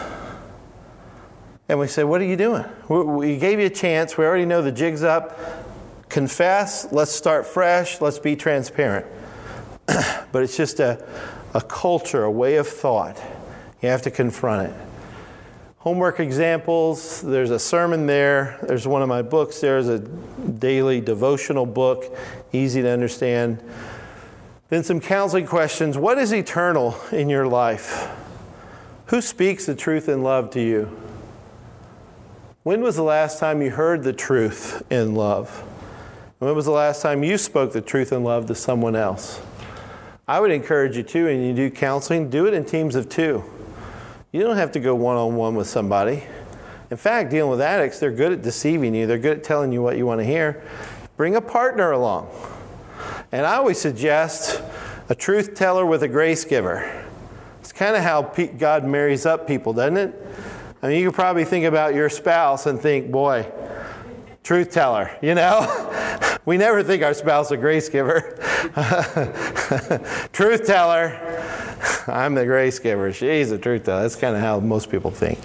And we say, What are you doing? We gave you a chance. We already know the jig's up. Confess. Let's start fresh. Let's be transparent. but it's just a, a culture, a way of thought. You have to confront it. Homework examples, there's a sermon there. There's one of my books. There's a daily devotional book, easy to understand. Then some counseling questions. What is eternal in your life? Who speaks the truth in love to you? When was the last time you heard the truth in love? When was the last time you spoke the truth in love to someone else? I would encourage you to, and you do counseling, do it in teams of two. You don't have to go one on one with somebody. In fact, dealing with addicts, they're good at deceiving you, they're good at telling you what you want to hear. Bring a partner along. And I always suggest a truth teller with a grace giver. It's kind of how God marries up people, doesn't it? I mean, you could probably think about your spouse and think, boy, truth teller, you know? we never think our spouse a grace giver. truth teller. I'm the grace giver. She's the truth teller. That's kind of how most people think.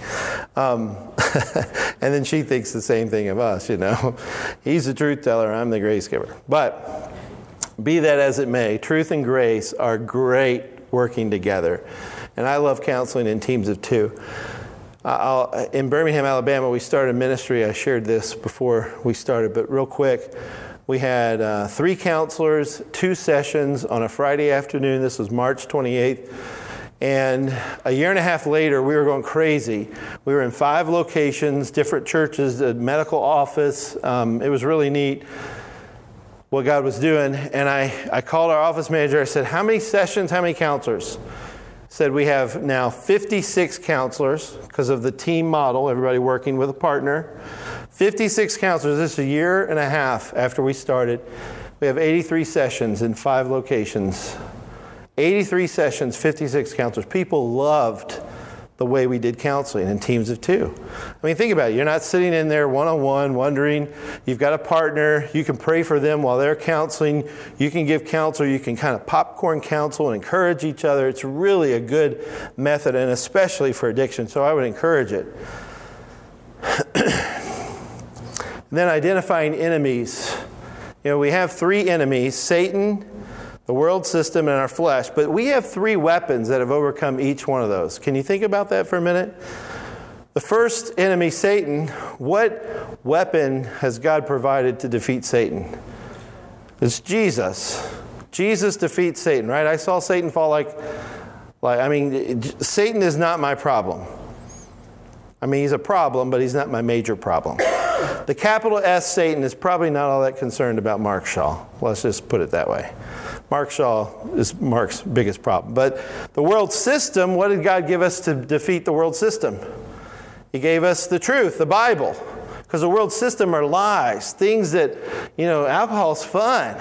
Um, and then she thinks the same thing of us, you know. He's the truth teller. I'm the grace giver. But be that as it may, truth and grace are great working together. And I love counseling in teams of two. I'll, in Birmingham, Alabama, we started ministry. I shared this before we started, but real quick. We had uh, three counselors, two sessions on a Friday afternoon. This was March 28th. And a year and a half later, we were going crazy. We were in five locations, different churches, a medical office. Um, it was really neat what God was doing. And I, I called our office manager. I said, How many sessions, how many counselors? said we have now 56 counselors because of the team model, everybody working with a partner. 56 counselors. This is a year and a half after we started. We have 83 sessions in five locations. 83 sessions, 56 counselors. People loved the way we did counseling in teams of two. I mean, think about it. You're not sitting in there one on one wondering. You've got a partner. You can pray for them while they're counseling. You can give counsel. You can kind of popcorn counsel and encourage each other. It's really a good method, and especially for addiction. So I would encourage it. then identifying enemies. You know, we have three enemies Satan, the world system, and our flesh. But we have three weapons that have overcome each one of those. Can you think about that for a minute? The first enemy, Satan, what weapon has God provided to defeat Satan? It's Jesus. Jesus defeats Satan, right? I saw Satan fall like, like I mean, Satan is not my problem. I mean, he's a problem, but he's not my major problem. The capital S Satan is probably not all that concerned about Mark Shaw. Let's just put it that way. Mark Shaw is Mark's biggest problem. But the world system, what did God give us to defeat the world system? He gave us the truth, the Bible. Because the world system are lies, things that, you know, alcohol's fun.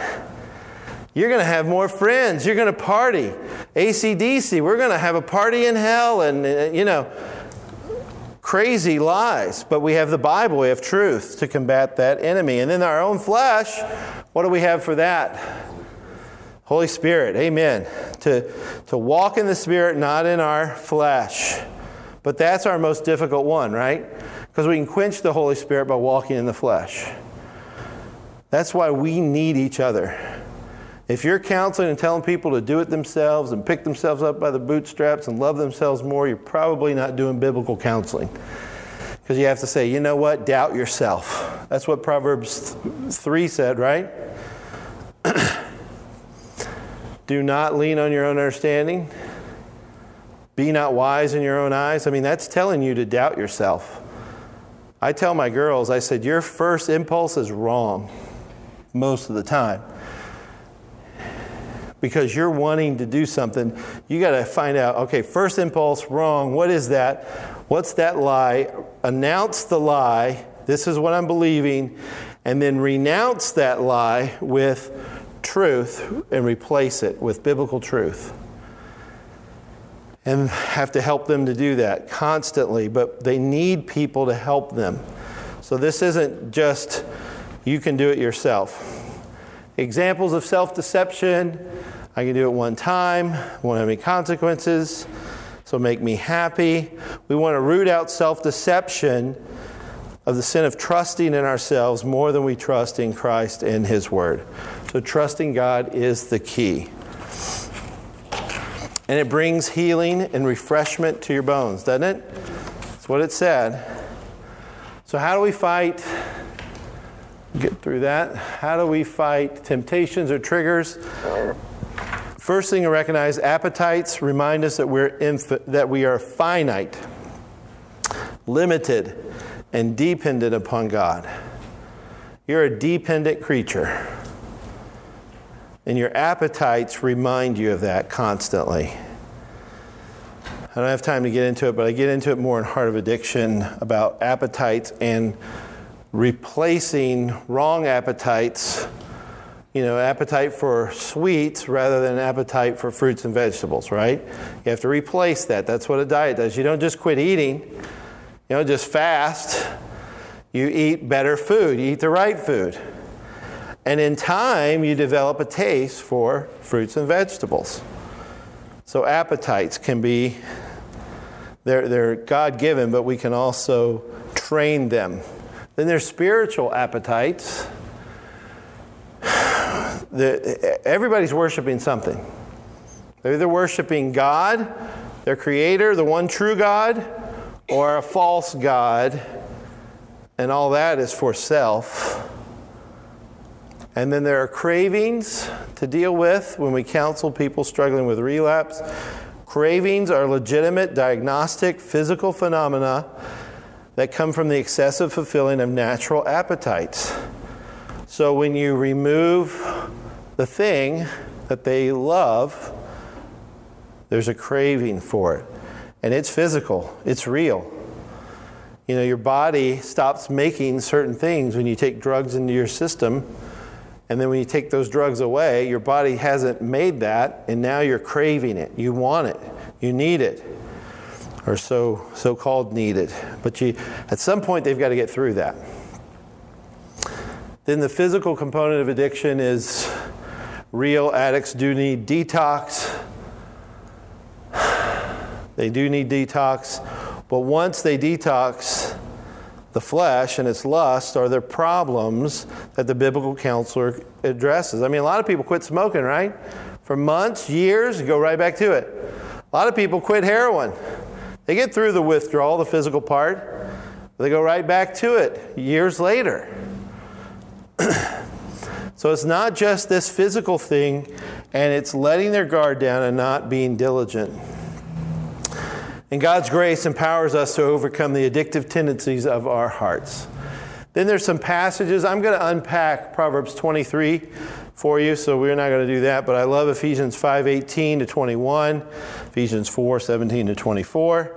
You're going to have more friends. You're going to party. ACDC, we're going to have a party in hell. And, uh, you know, crazy lies. But we have the Bible, we have truth to combat that enemy. And then our own flesh, what do we have for that? Holy Spirit, amen. To, to walk in the Spirit, not in our flesh. But that's our most difficult one, right? Because we can quench the Holy Spirit by walking in the flesh. That's why we need each other. If you're counseling and telling people to do it themselves and pick themselves up by the bootstraps and love themselves more, you're probably not doing biblical counseling. Because you have to say, you know what? Doubt yourself. That's what Proverbs 3 said, right? Do not lean on your own understanding. Be not wise in your own eyes. I mean, that's telling you to doubt yourself. I tell my girls, I said, your first impulse is wrong most of the time. Because you're wanting to do something, you got to find out okay, first impulse, wrong. What is that? What's that lie? Announce the lie. This is what I'm believing. And then renounce that lie with truth and replace it with biblical truth. And have to help them to do that constantly, but they need people to help them. So this isn't just you can do it yourself. Examples of self deception I can do it one time, won't have any consequences, so make me happy. We want to root out self deception of the sin of trusting in ourselves more than we trust in Christ and His Word. So, trusting God is the key. And it brings healing and refreshment to your bones, doesn't it? That's what it said. So, how do we fight? Get through that. How do we fight temptations or triggers? First thing to recognize appetites remind us that, we're infi- that we are finite, limited, and dependent upon God. You're a dependent creature. And your appetites remind you of that constantly. I don't have time to get into it, but I get into it more in Heart of Addiction about appetites and replacing wrong appetites, you know, appetite for sweets rather than appetite for fruits and vegetables, right? You have to replace that. That's what a diet does. You don't just quit eating you know, just fast. You eat better food, you eat the right food. And in time, you develop a taste for fruits and vegetables. So appetites can be, they're, they're God given, but we can also train them. Then there's spiritual appetites. The, everybody's worshiping something. They're either worshiping God, their creator, the one true God, or a false God, and all that is for self. And then there are cravings to deal with when we counsel people struggling with relapse. Cravings are legitimate diagnostic physical phenomena that come from the excessive fulfilling of natural appetites. So when you remove the thing that they love, There's a craving for it. And it's physical, it's real. You know, your body stops making certain things when you take drugs into your system. And then when you take those drugs away, your body hasn't made that, and now you're craving it. You want it. You need it. Or so so called need it. But you at some point they've got to get through that. Then the physical component of addiction is real addicts do need detox. They do need detox. But once they detox the flesh and its lust are the problems that the biblical counselor addresses. I mean, a lot of people quit smoking, right? For months, years, go right back to it. A lot of people quit heroin. They get through the withdrawal, the physical part, they go right back to it years later. so it's not just this physical thing, and it's letting their guard down and not being diligent. And God's grace empowers us to overcome the addictive tendencies of our hearts. Then there's some passages. I'm going to unpack Proverbs 23 for you, so we're not going to do that. But I love Ephesians 5:18 to 21, Ephesians 4:17 to 24.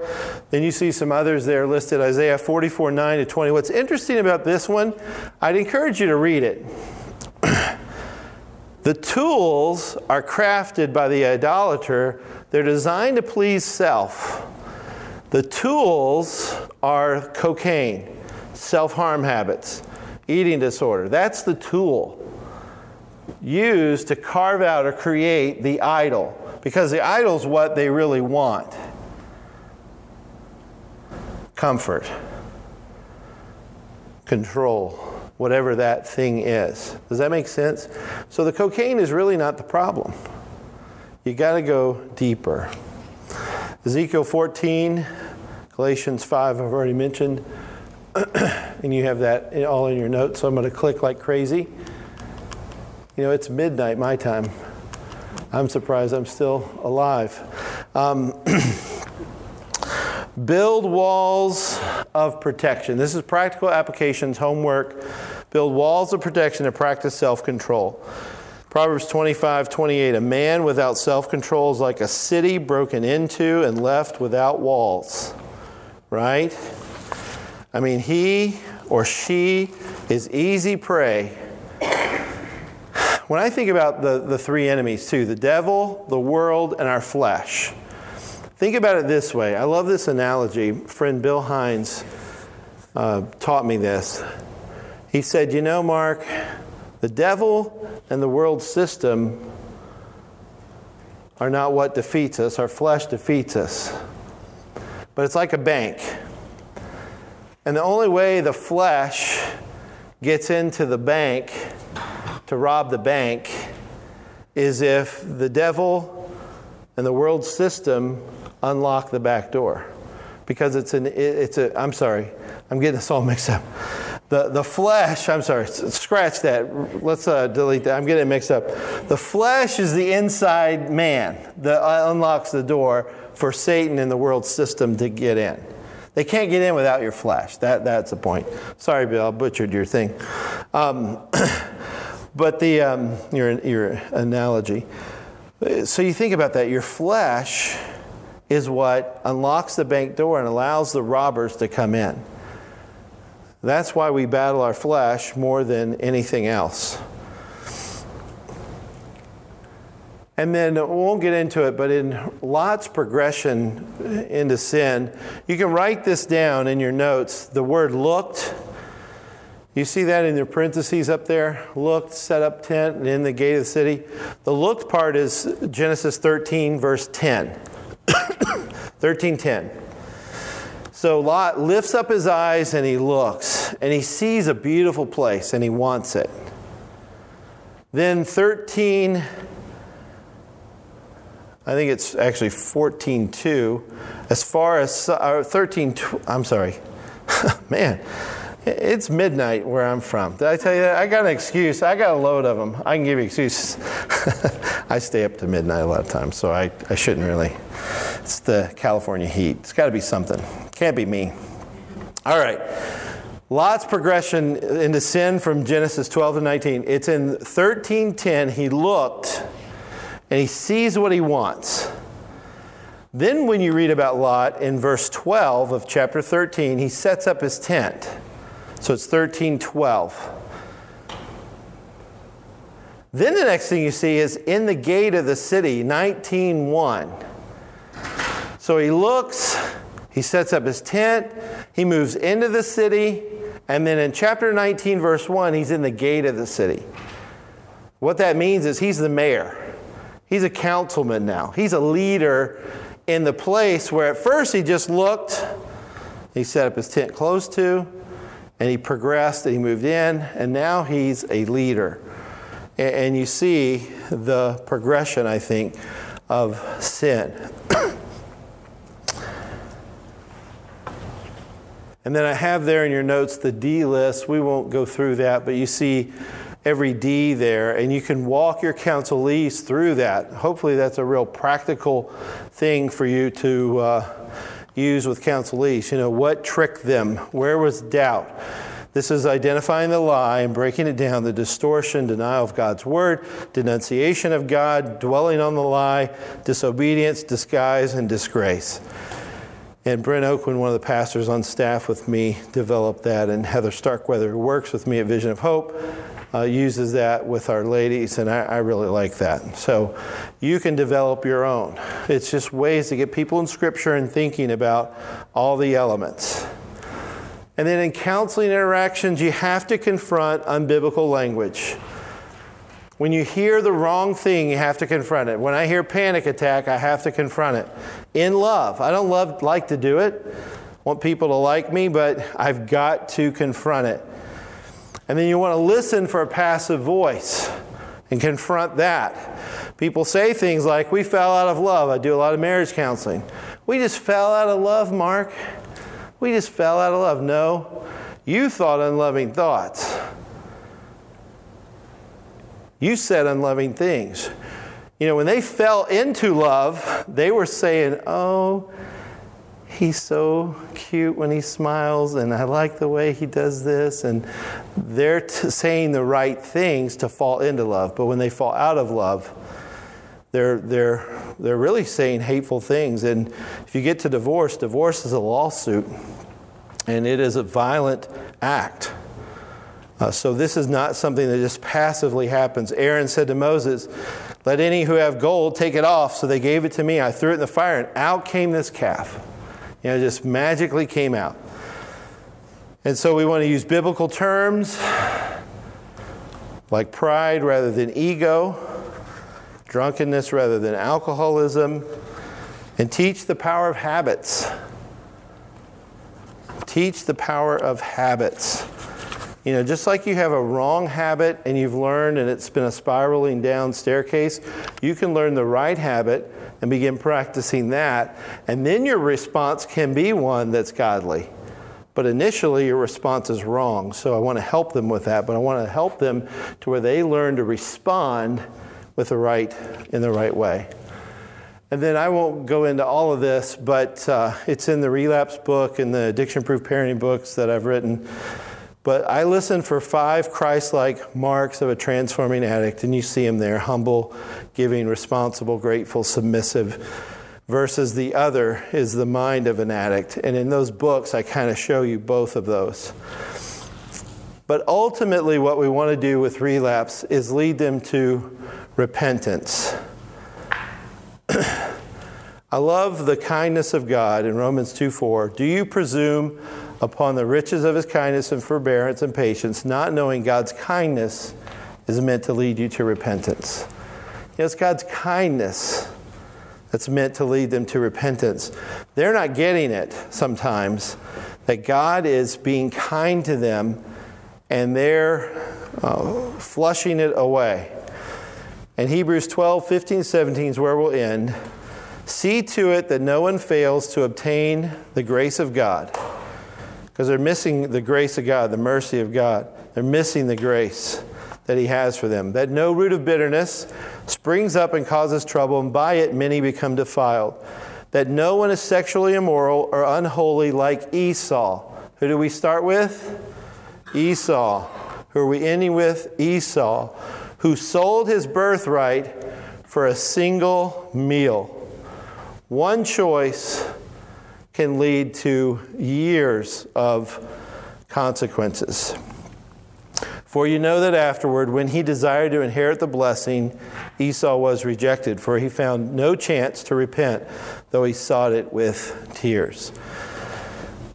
Then you see some others there listed: Isaiah 44:9 to 20. What's interesting about this one? I'd encourage you to read it. The tools are crafted by the idolater. They're designed to please self. The tools are cocaine, self harm habits, eating disorder. That's the tool used to carve out or create the idol because the idol is what they really want comfort, control, whatever that thing is. Does that make sense? So the cocaine is really not the problem. You got to go deeper. Ezekiel 14, Galatians 5, I've already mentioned, and you have that all in your notes, so I'm going to click like crazy. You know, it's midnight my time. I'm surprised I'm still alive. Um, build walls of protection. This is practical applications, homework. Build walls of protection to practice self control. Proverbs 25, 28. A man without self control is like a city broken into and left without walls. Right? I mean, he or she is easy prey. When I think about the, the three enemies, too the devil, the world, and our flesh, think about it this way. I love this analogy. Friend Bill Hines uh, taught me this. He said, You know, Mark, the devil and the world system are not what defeats us, our flesh defeats us. But it's like a bank. And the only way the flesh gets into the bank to rob the bank is if the devil and the world system unlock the back door. Because it's an, it's a, I'm sorry, I'm getting this all mixed up. The, the flesh, I'm sorry, scratch that. Let's uh, delete that. I'm getting it mixed up. The flesh is the inside man that unlocks the door for Satan and the world system to get in. They can't get in without your flesh. That, that's the point. Sorry, Bill, I butchered your thing. Um, but the, um, your, your analogy. So you think about that. Your flesh is what unlocks the bank door and allows the robbers to come in. That's why we battle our flesh more than anything else. And then uh, we won't get into it, but in Lot's progression into sin, you can write this down in your notes. The word looked, you see that in your parentheses up there? Looked, set up tent, and in the gate of the city. The looked part is Genesis 13, verse 10. 13, 10. So Lot lifts up his eyes and he looks and he sees a beautiful place and he wants it. Then 13, I think it's actually 14.2. As far as uh, 13, I'm sorry. Man, it's midnight where I'm from. Did I tell you that? I got an excuse. I got a load of them. I can give you excuses. I stay up to midnight a lot of times, so I, I shouldn't really. It's the California heat. It's got to be something. Can't be me. All right. Lot's progression into sin from Genesis 12 to 19. It's in 13:10. He looked and he sees what he wants. Then, when you read about Lot in verse 12 of chapter 13, he sets up his tent. So it's 13 12. Then the next thing you see is in the gate of the city, 19:1. So he looks, he sets up his tent, he moves into the city, and then in chapter 19 verse 1, he's in the gate of the city. What that means is he's the mayor. He's a councilman now. He's a leader in the place where at first he just looked, he set up his tent close to, and he progressed and he moved in, and now he's a leader. And you see the progression, I think, of sin. and then I have there in your notes the D list. We won't go through that, but you see every D there, and you can walk your counselees through that. Hopefully, that's a real practical thing for you to uh, use with counselees. You know, what tricked them? Where was doubt? This is identifying the lie and breaking it down the distortion, denial of God's word, denunciation of God, dwelling on the lie, disobedience, disguise, and disgrace. And Brent Oakman, one of the pastors on staff with me, developed that, and Heather Starkweather, who works with me at Vision of Hope, uh, uses that with our ladies, and I, I, really like that. So you can develop your own. It's just ways to get people in Scripture and thinking about all the elements. And then in counseling interactions, you have to confront unbiblical language. When you hear the wrong thing, you have to confront it. When I hear panic attack, I have to confront it in love. I don't love like to do it. Want people to like me, but I've got to confront it. And then you want to listen for a passive voice and confront that. People say things like, We fell out of love. I do a lot of marriage counseling. We just fell out of love, Mark. We just fell out of love. No, you thought unloving thoughts. You said unloving things. You know, when they fell into love, they were saying, Oh, he's so cute when he smiles, and I like the way he does this. And they're t- saying the right things to fall into love. But when they fall out of love, they're, they're, they're really saying hateful things. And if you get to divorce, divorce is a lawsuit, and it is a violent act. Uh, so this is not something that just passively happens. Aaron said to Moses, Let any who have gold take it off. So they gave it to me. I threw it in the fire, and out came this calf. You know, just magically came out. And so we want to use biblical terms like pride rather than ego, drunkenness rather than alcoholism, and teach the power of habits. Teach the power of habits. You know, just like you have a wrong habit and you've learned and it's been a spiraling down staircase, you can learn the right habit and begin practicing that. And then your response can be one that's godly. But initially, your response is wrong. So I want to help them with that, but I want to help them to where they learn to respond with the right, in the right way. And then I won't go into all of this, but uh, it's in the relapse book and the addiction proof parenting books that I've written. But I listen for five Christ like marks of a transforming addict, and you see them there humble, giving, responsible, grateful, submissive. Versus the other is the mind of an addict. And in those books, I kind of show you both of those. But ultimately, what we want to do with relapse is lead them to repentance. I love the kindness of God in Romans 2 4. Do you presume upon the riches of his kindness and forbearance and patience, not knowing God's kindness is meant to lead you to repentance. It's God's kindness that's meant to lead them to repentance. They're not getting it sometimes that God is being kind to them and they're uh, flushing it away. And Hebrews 12, 15, 17 is where we'll end. See to it that no one fails to obtain the grace of God because they're missing the grace of God, the mercy of God. They're missing the grace that He has for them. That no root of bitterness springs up and causes trouble, and by it many become defiled. That no one is sexually immoral or unholy like Esau. Who do we start with? Esau. Who are we ending with? Esau, who sold his birthright for a single meal. One choice can lead to years of consequences. For you know that afterward, when he desired to inherit the blessing, Esau was rejected, for he found no chance to repent, though he sought it with tears.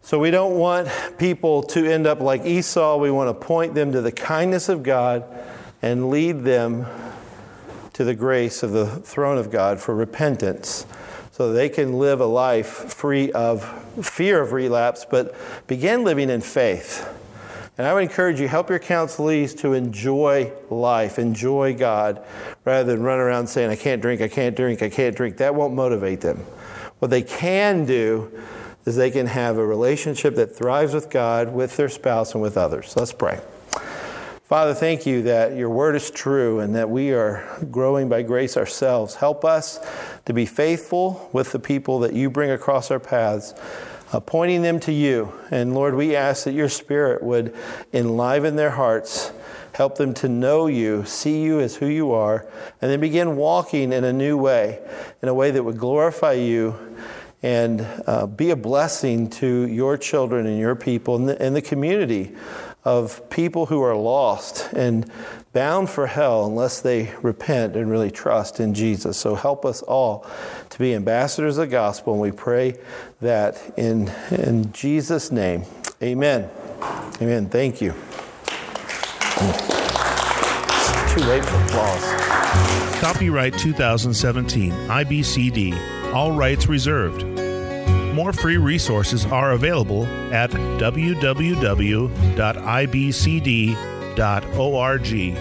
So we don't want people to end up like Esau. We want to point them to the kindness of God and lead them to the grace of the throne of God for repentance so they can live a life free of fear of relapse, but begin living in faith. And I would encourage you, help your counselees to enjoy life, enjoy God, rather than run around saying, I can't drink, I can't drink, I can't drink. That won't motivate them. What they can do is they can have a relationship that thrives with God, with their spouse, and with others. Let's pray. Father, thank you that your word is true and that we are growing by grace ourselves. Help us to be faithful with the people that you bring across our paths, uh, pointing them to you. And Lord, we ask that your spirit would enliven their hearts, help them to know you, see you as who you are, and then begin walking in a new way, in a way that would glorify you and uh, be a blessing to your children and your people and the, and the community of people who are lost and bound for hell unless they repent and really trust in Jesus. So help us all to be ambassadors of the gospel, and we pray that in, in Jesus' name. Amen. Amen. Thank you. Too late for applause. Copyright 2017, IBCD, all rights reserved. More free resources are available at www.ibcd.org dot o r g